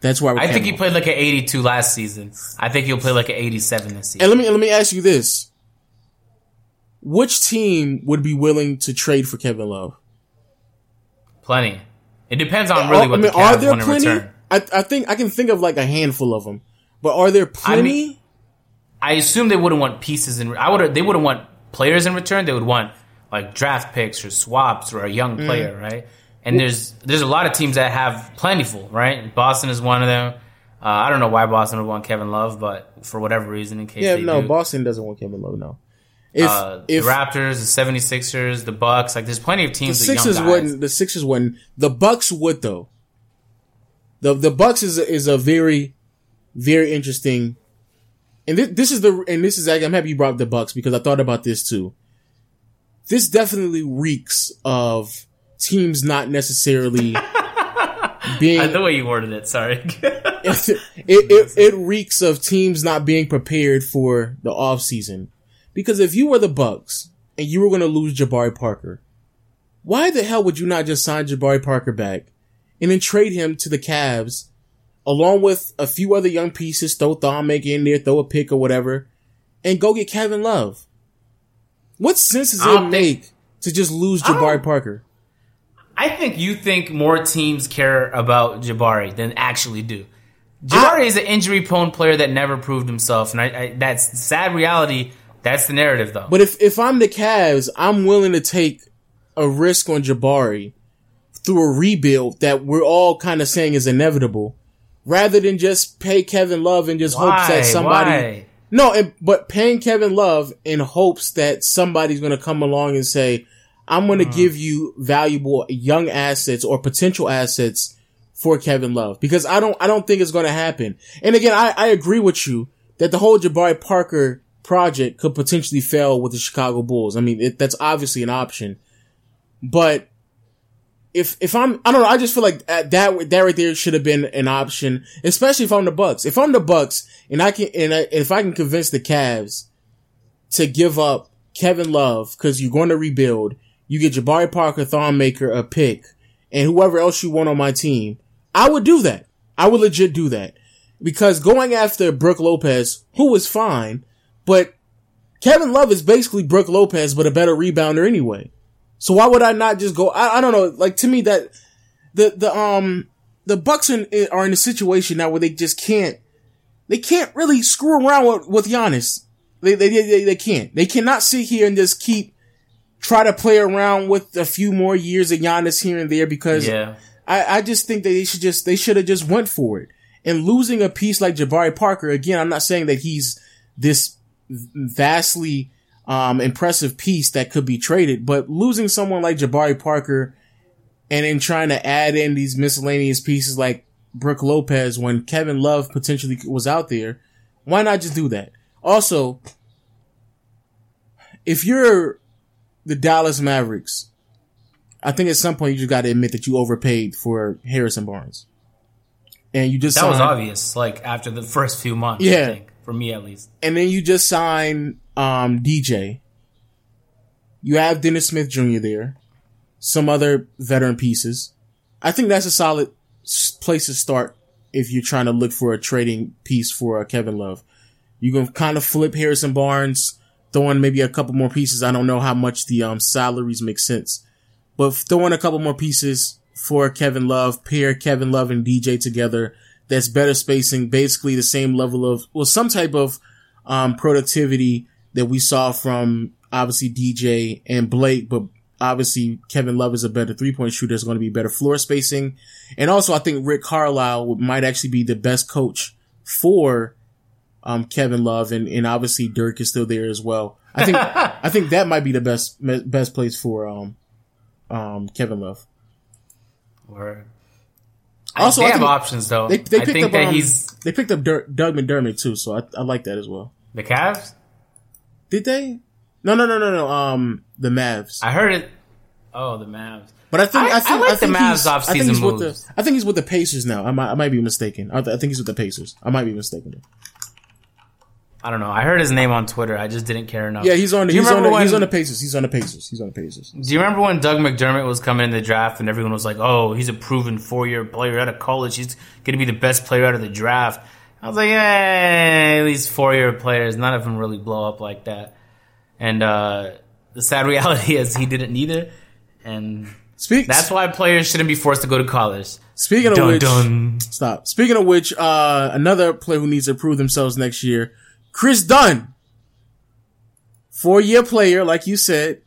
That's why I think he played like an 82 last season. I think he'll play like an 87 this season. And let me let me ask you this: Which team would be willing to trade for Kevin Love? Plenty. It depends on really what I mean, the Cavs are there want plenty? return. I, I think I can think of like a handful of them, but are there plenty? I, mean, I assume they wouldn't want pieces in. I would. They wouldn't want players in return. They would want like draft picks or swaps or a young mm. player, mm. right? And there's there's a lot of teams that have plentiful, right? Boston is one of them. Uh, I don't know why Boston would want Kevin Love, but for whatever reason, in case yeah, no, do. Boston doesn't want Kevin Love, no. If, uh, if the Raptors, the 76ers, the Bucks, like there's plenty of teams. The Sixers wouldn't. The Sixers wouldn't. The Bucks would though. The the Bucks is a, is a very, very interesting. And this, this is the and this is I'm happy you brought up the Bucks because I thought about this too. This definitely reeks of teams not necessarily being the way you worded it. Sorry, it, it, it reeks of teams not being prepared for the off season. Because if you were the Bucks and you were going to lose Jabari Parker, why the hell would you not just sign Jabari Parker back and then trade him to the Cavs along with a few other young pieces, throw Thon in there, throw a pick or whatever, and go get Kevin Love? What sense does it make to just lose Jabari Parker? I think you think more teams care about Jabari than actually do. Jabari I, is an injury prone player that never proved himself, and I, I, that's sad reality. That's the narrative, though. But if if I'm the Cavs, I'm willing to take a risk on Jabari through a rebuild that we're all kind of saying is inevitable, rather than just pay Kevin Love and just Why? hopes that somebody. Why? No, it, but paying Kevin Love in hopes that somebody's going to come along and say, "I'm going to Mm. give you valuable young assets or potential assets for Kevin Love," because I don't, I don't think it's going to happen. And again, I, I agree with you that the whole Jabari Parker project could potentially fail with the Chicago Bulls. I mean, it, that's obviously an option, but if if I'm I don't know I just feel like that that that right there should have been an option, especially if I'm the Bucks. If I'm the Bucks and I can and I, if I can convince the Cavs to give up Kevin Love because you're going to rebuild, you get Jabari Parker, Thon Maker, a pick, and whoever else you want on my team, I would do that. I would legit do that because going after Brooke Lopez, who was fine, but Kevin Love is basically Brooke Lopez but a better rebounder anyway. So why would I not just go? I, I don't know. Like to me, that the the um the Bucks in, are in a situation now where they just can't they can't really screw around with, with Giannis. They, they they they can't. They cannot sit here and just keep try to play around with a few more years of Giannis here and there because Yeah. I I just think that they should just they should have just went for it. And losing a piece like Jabari Parker again, I'm not saying that he's this vastly um, impressive piece that could be traded, but losing someone like Jabari Parker and then trying to add in these miscellaneous pieces like Brooke Lopez when Kevin Love potentially was out there, why not just do that? Also, if you're the Dallas Mavericks, I think at some point you just got to admit that you overpaid for Harrison Barnes, and you just That was obvious, like after the first few months, Yeah. I think, for me at least. and then you just sign um, DJ. You have Dennis Smith Jr. there, some other veteran pieces. I think that's a solid place to start if you're trying to look for a trading piece for uh, Kevin Love. You can kind of flip Harrison Barnes, throw in maybe a couple more pieces. I don't know how much the um, salaries make sense, but throwing a couple more pieces for Kevin Love, pair Kevin Love and DJ together. That's better spacing, basically the same level of, well, some type of um, productivity that we saw from obviously DJ and Blake, but obviously Kevin Love is a better three point shooter. It's going to be better floor spacing. And also I think Rick Carlisle might actually be the best coach for um, Kevin Love and, and obviously Dirk is still there as well. I think, I think that might be the best, best place for, um, um, Kevin Love. Word. Also, they I have options though. They, they I picked think up, that um, he's they picked up Dirk, Doug McDermott too. So I, I like that as well. the Cavs. Did they? No, no, no, no, no. Um, the Mavs. I heard it. Oh, the Mavs. But I think I- I, think I like the think Mavs he's- I think off-season he's with moves. the I think he's with the Pacers now. I might I might be mistaken. I, I think he's with the Pacers. I might be mistaken. I don't know. I heard his name on Twitter. I just didn't care enough. Yeah, he's on. He's on. The, he's on the Pacers. He's on the Pacers. He's on the Pacers. Do you remember when Doug McDermott was coming in the draft and everyone was like, "Oh, he's a proven four-year player out of college. He's going to be the best player out of the draft." I was like, "Hey, these four-year players, none of them really blow up like that." And uh, the sad reality is he didn't either. and Speak. that's why players shouldn't be forced to go to college. speaking of Dun which, dun. stop. Speaking of which, uh, another player who needs to prove themselves next year, Kris Dunn, four year player, like you said.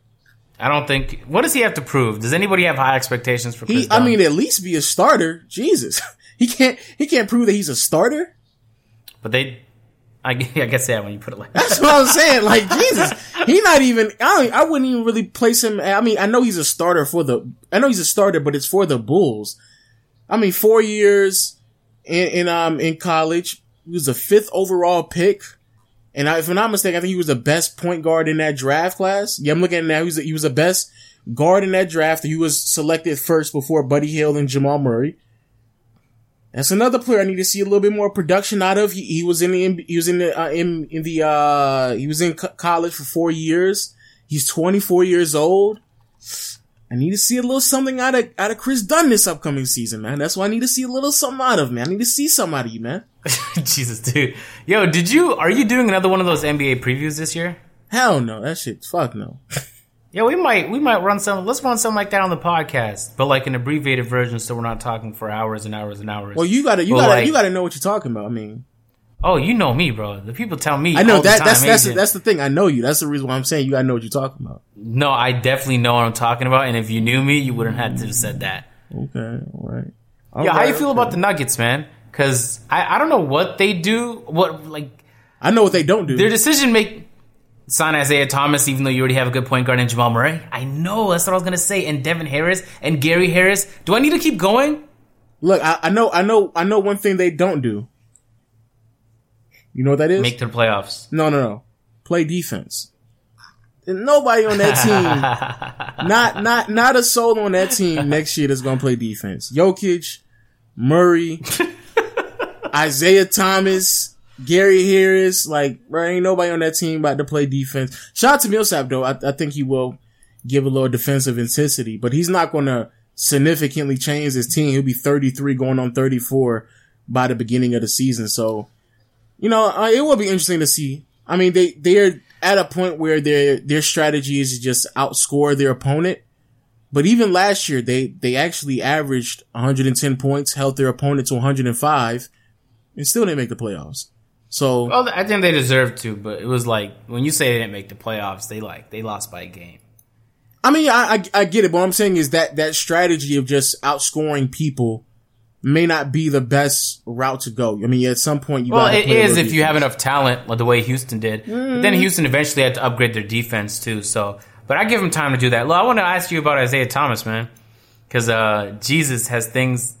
I don't think. What does he have to prove? Does anybody have high expectations for Kris? He, I mean, at least be a starter. Jesus, he can't. He can't prove that he's a starter. but they. I, I guess yeah. When you put it like that. That's what I'm saying. Like Jesus, he not even. I don't, I wouldn't even really place him. I mean, I know he's a starter for the. I know he's a starter, but it's for the Bulls. I mean, four years in, in um in college. He was a fifth overall pick, and I, if I'm not mistaken, I think he was the best point guard in that draft class. Yeah, I'm looking at now. He was the, he was the best guard in that draft. He was selected first before Buddy Hield and Jamal Murray. That's another player I need to see a little bit more production out of. He, he was in the he was in the uh, in in the uh he was in co- college for four years. He's 24 years old. I need to see a little something out of out of Kris Dunn this upcoming season, man. That's why I need to see a little something out of man. I need to see something out of you, man. Jesus, dude. Yo, did you? Are you doing another one of those NBA previews this year? Hell no, that shit. Fuck no. Yeah, we might. We might run some. Let's run something like that on the podcast, but like an abbreviated version, so we're not talking for hours and hours and hours. Well, you gotta you Well, gotta like- you gotta know what you're talking about. I mean, Oh, you know me, bro. The people tell me. I know that. Time, that's that's the, that's the thing. I know you. That's the reason why I'm saying you. I know what you're talking about. No, I definitely know what I'm talking about. And if you knew me, you wouldn't have to have said that. Okay, all right. All yeah, right, how you feel okay. about the Nuggets, man? Because I I don't know what they do. What like I know what they don't do. Their decision make sign Isaiah Thomas, even though you already have a good point guard in Jamal Murray. I know that's what I was gonna say. And Devin Harris and Gary Harris. Do I need to keep going? Look, I, I know, I know, I know one thing they don't do. You know what that is? Make the playoffs. No, no, no. Play defense. And nobody on that team, not not not a soul on that team next year that's gonna play defense. Jokic, Murray, Isaiah Thomas, Gary Harris, like, bro, ain't nobody on that team about to play defense. Shout out to Millsap though. I, I think he will give a little defensive intensity, but he's not going to significantly change his team. He'll be 33 going on 34 by the beginning of the season. So, you know, uh, it will be interesting to see. I mean, they, they're at a point where their, their strategy is to just outscore their opponent. But even last year, they, they actually averaged 110 points, held their opponent to 105, and still didn't make the playoffs. So well, I think they deserved to, but it was like when you say they didn't make the playoffs, they like they lost by a game. I mean, I, I, I get it, but what I'm saying is that that strategy of just outscoring people may not be the best route to go. I mean, at some point you. Well, it is if you have enough talent, like the way Houston did. Mm. But then mm. Houston eventually had to upgrade their defense too. So, but I give them time to do that. Well, I want to ask you about Isaiah Thomas, man, because uh, Jesus has things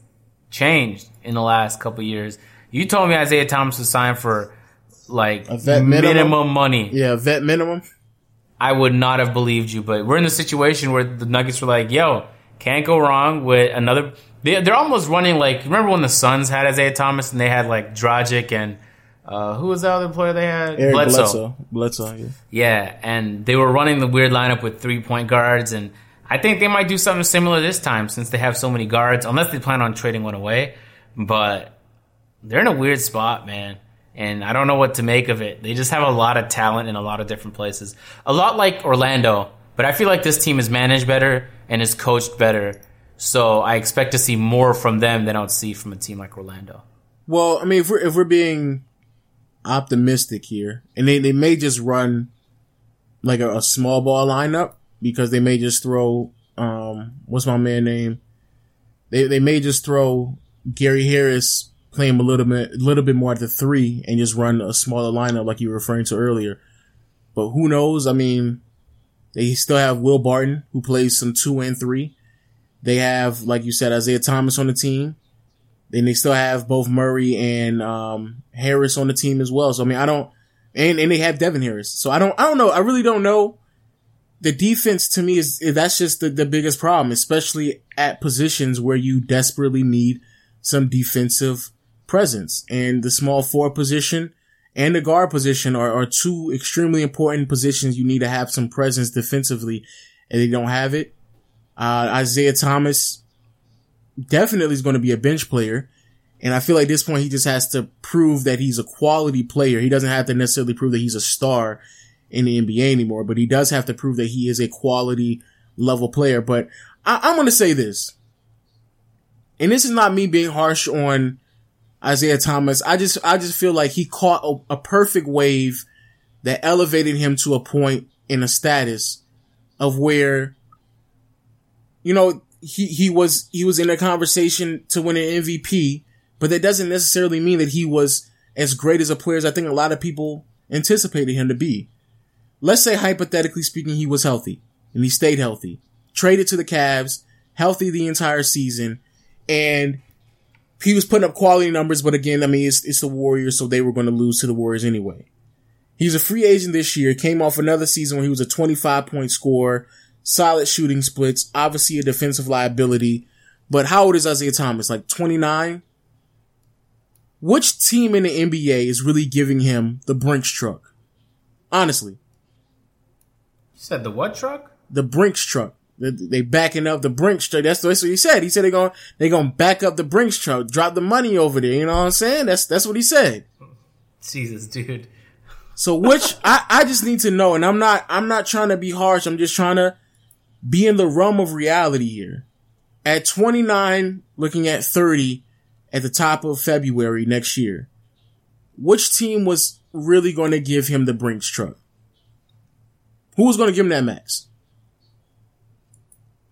changed in the last couple years. You told me Isaiah Thomas was signed for like minimum. minimum money. Yeah, vet minimum. I would not have believed you, but we're in a situation where the Nuggets were like, "Yo, can't go wrong with another." They, are almost running like remember when the Suns had Isaiah Thomas and they had like Dragic and uh, who was the other player they had? Eric Bledsoe. Bledsoe. Bledsoe. Yeah. yeah, and they were running the weird lineup with three point guards, and I think they might do something similar this time since they have so many guards, unless they plan on trading one away. But they're in a weird spot, man. And I don't know what to make of it. They just have a lot of talent in a lot of different places. A lot like Orlando, but I feel like this team is managed better and is coached better. So I expect to see more from them than I would see from a team like Orlando. Well, I mean, if we're, if we're being optimistic here, and they, they may just run like a, a small ball lineup because they may just throw, um, what's my man name? They, they may just throw Gary Harris play him a little bit, a little bit more at the three and just run a smaller lineup like you were referring to earlier. But who knows? I mean, they still have Will Barton who plays some two and three. They have, like you said, Isaiah Thomas on the team. Then they still have both Murray and um, Harris on the team as well. So I mean, I don't, and and they have Devin Harris. So I don't, I don't know. I really don't know. The defense to me is that's just the, the biggest problem, especially at positions where you desperately need some defensive presence. And the small four position and the guard position are, are two extremely important positions you need to have some presence defensively, and they don't have it. Uh, Isaiah Thomas definitely is going to be a bench player. And I feel like at this point he just has to prove that he's a quality player. He doesn't have to necessarily prove that he's a star in the NBA anymore, but he does have to prove that he is a quality level player. But I, am going to say this, and this is not me being harsh on Isaiah Thomas. I just, I just feel like he caught a, a perfect wave that elevated him to a point in a status of where, you know, he, he was, he was in a conversation to win an MVP, but that doesn't necessarily mean that he was as great as a player as I think a lot of people anticipated him to be. Let's say hypothetically speaking, he was healthy and he stayed healthy, traded to the Cavs, healthy the entire season, and he was putting up quality numbers, but again, I mean, it's, it's the Warriors, so they were going to lose to the Warriors anyway. He's a free agent this year, came off another season when he was a 25 point scorer, solid shooting splits, obviously a defensive liability. But how old is Isaiah Thomas? Like 29? Which team in the NBA is really giving him the Brinks truck? Honestly. You said the what truck? The Brinks truck. They backing up the Brinks truck. That's, that's what he said. He said they're going, they going to back up the Brinks truck, drop the money over there. You know what I'm saying? That's, that's what he said. Jesus, dude. So which, I, I just need to know, and I'm not, I'm not trying to be harsh. I'm just trying to be in the realm of reality here. At 29, looking at 30 at the top of February next year. which team was really going to give him the Brinks truck? Who was going to give him that max?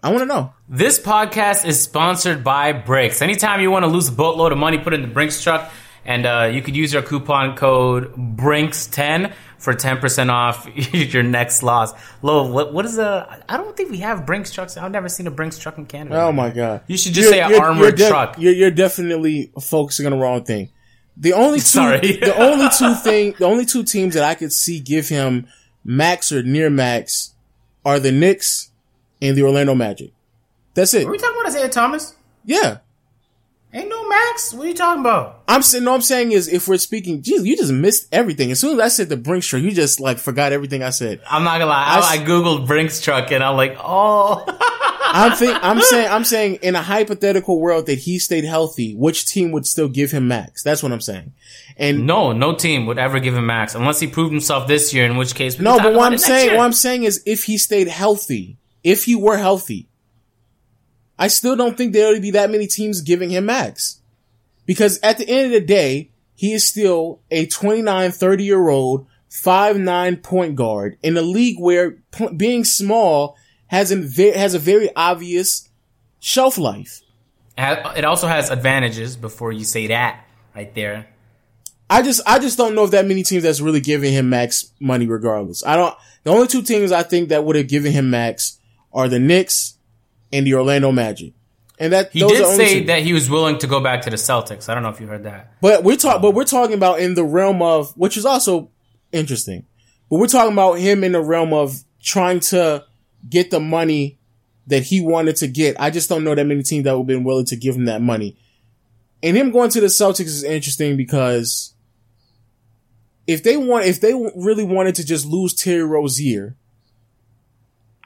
I want to know. This podcast is sponsored by Brinks. Anytime you want to lose a boatload of money, put it in the Brinks truck, and uh, you could use your coupon code Brinks10 for 10% off your next loss. Lo, what, what is a? I don't think we have Brinks trucks. I've never seen a Brinks truck in Canada. Oh my god! You should just you're, say an armored you're de- truck. You're, you're definitely focusing on the wrong thing. The only two, Sorry. the only two thing, the only two teams that I could see give him max or near max are the Knicks and the Orlando Magic. That's it. Are we talking about Isaiah Thomas? Yeah. Ain't no max. What are you talking about? I'm saying, no, I'm saying is if we're speaking, geez, you just missed everything. As soon as I said the Brinks truck, you just like forgot everything I said. I'm not gonna lie. I, I, I googled Brinks truck and I'm like, oh. I'm think, I'm saying, I'm saying in a hypothetical world that he stayed healthy, which team would still give him max? That's what I'm saying. And no, no team would ever give him max unless he proved himself this year. In which case, no. But what I'm saying, what I'm saying is, if he stayed healthy, if he were healthy, I still don't think there would be that many teams giving him max. Because at the end of the day, he is still a 29, 30 year old, 5'9 point guard in a league where p- being small has a, has a very obvious shelf life. It also has advantages before you say that right there. I just, I just don't know if that many teams that's really giving him max money regardless. I don't, the only two teams I think that would have given him max are the Knicks and the Orlando Magic. And that he did say two. that he was willing to go back to the Celtics. I don't know if you heard that. But we're talking, but we're talking about in the realm of, which is also interesting. But we're talking about him in the realm of trying to get the money that he wanted to get. I just don't know that many teams that would have been willing to give him that money. And him going to the Celtics is interesting because if they want, if they really wanted to just lose Terry Rozier,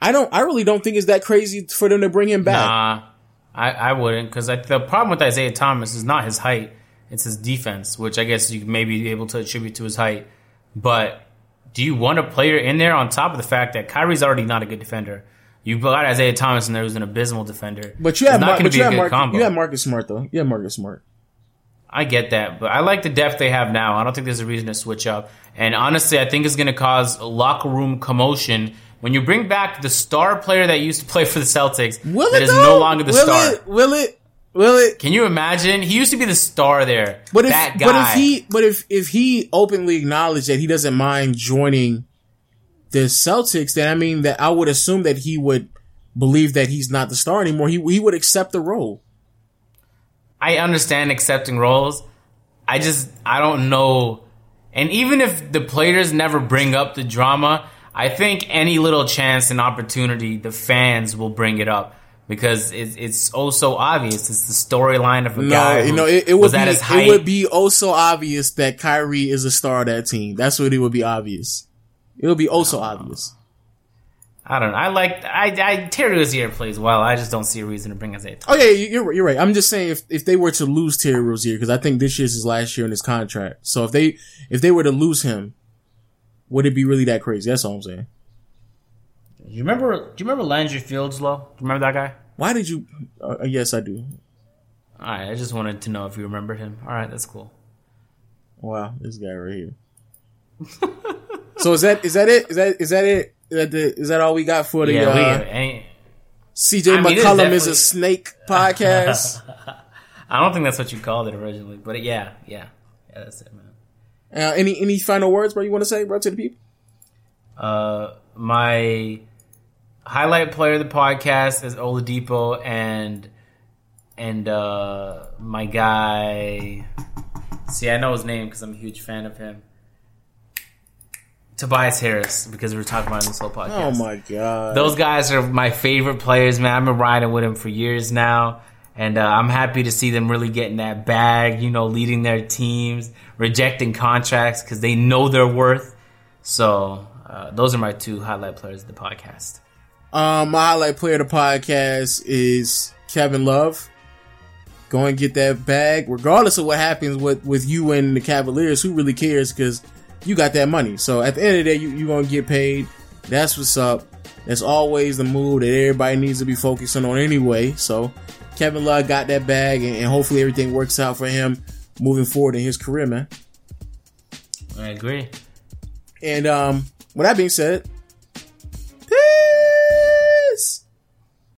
I don't, I really don't think it's that crazy for them to bring him back. Nah, I, I wouldn't because the problem with Isaiah Thomas is not his height; it's his defense, which I guess you may be able to attribute to his height. But do you want a player in there on top of the fact that Kyrie's already not a good defender? You got Isaiah Thomas in there who's an abysmal defender. But you have, Mar- you have, Mar- you have Marcus Smart though. You have Marcus Smart. I get that, but I like the depth they have now. I don't think there's a reason to switch up. And honestly, I think it's going to cause locker room commotion when you bring back the star player that used to play for the Celtics. Will that is no longer the will star. It? Will it? Will it? Can you imagine? He used to be the star there. But if, that guy. but if he, but if if he openly acknowledged that he doesn't mind joining the Celtics, then I mean that I would assume that he would believe that he's not the star anymore. He he would accept the role. I understand accepting roles. I just I don't know. And even if the players never bring up the drama, I think any little chance and opportunity, the fans will bring it up because it's, it's oh so obvious. It's the storyline of a no, guy. you know, it, it would be it would be oh so obvious that Kyrie is a star of that team. That's what it would be obvious. It would be oh so obvious. I don't know. I like I I Terry Rozier plays well. I just don't see a reason to bring Isaiah. Oh yeah, you're you're right. I'm just saying if if they were to lose Terry Rozier because I think this year's his last year in his contract. So if they if they were to lose him, would it be really that crazy? That's all I'm saying. You remember? Do you remember Landry Fields? Low? Do you remember that guy? Why did you? Uh, uh, yes, I do. All right, I just wanted to know if you remembered him. All right, that's cool. Wow, this guy right here. so is that is that it? Is that is that it? Is that, the, is that all we got for the? Yeah, uh, CJ I mean, McCollum is, is, a snake podcast. I don't think that's what you called it originally, but yeah, yeah, yeah, that's it, man. Uh, any any final words, bro? You want to say, bro, to the people? Uh, my highlight player of the podcast is Oladipo, and and uh, my guy. See, I know his name because I'm a huge fan of him. Tobias Harris because we were talking about him this whole podcast. Oh my god, those guys are my favorite players, man. I've been riding with him for years now, and uh, I'm happy to see them really getting that bag. You know, leading their teams, rejecting contracts because they know their worth. So uh, those are my two highlight players of the podcast. Um, my highlight player of the podcast is Kevin Love. Go and get that bag, regardless of what happens with with you and the Cavaliers. Who really cares? Because you got that money. So at the end of the day, you, you're going to get paid. That's what's up. That's always the move that everybody needs to be focusing on anyway. So Kevin Love got that bag, and, and hopefully everything works out for him moving forward in his career, man. I agree. And um, with that being said, peace.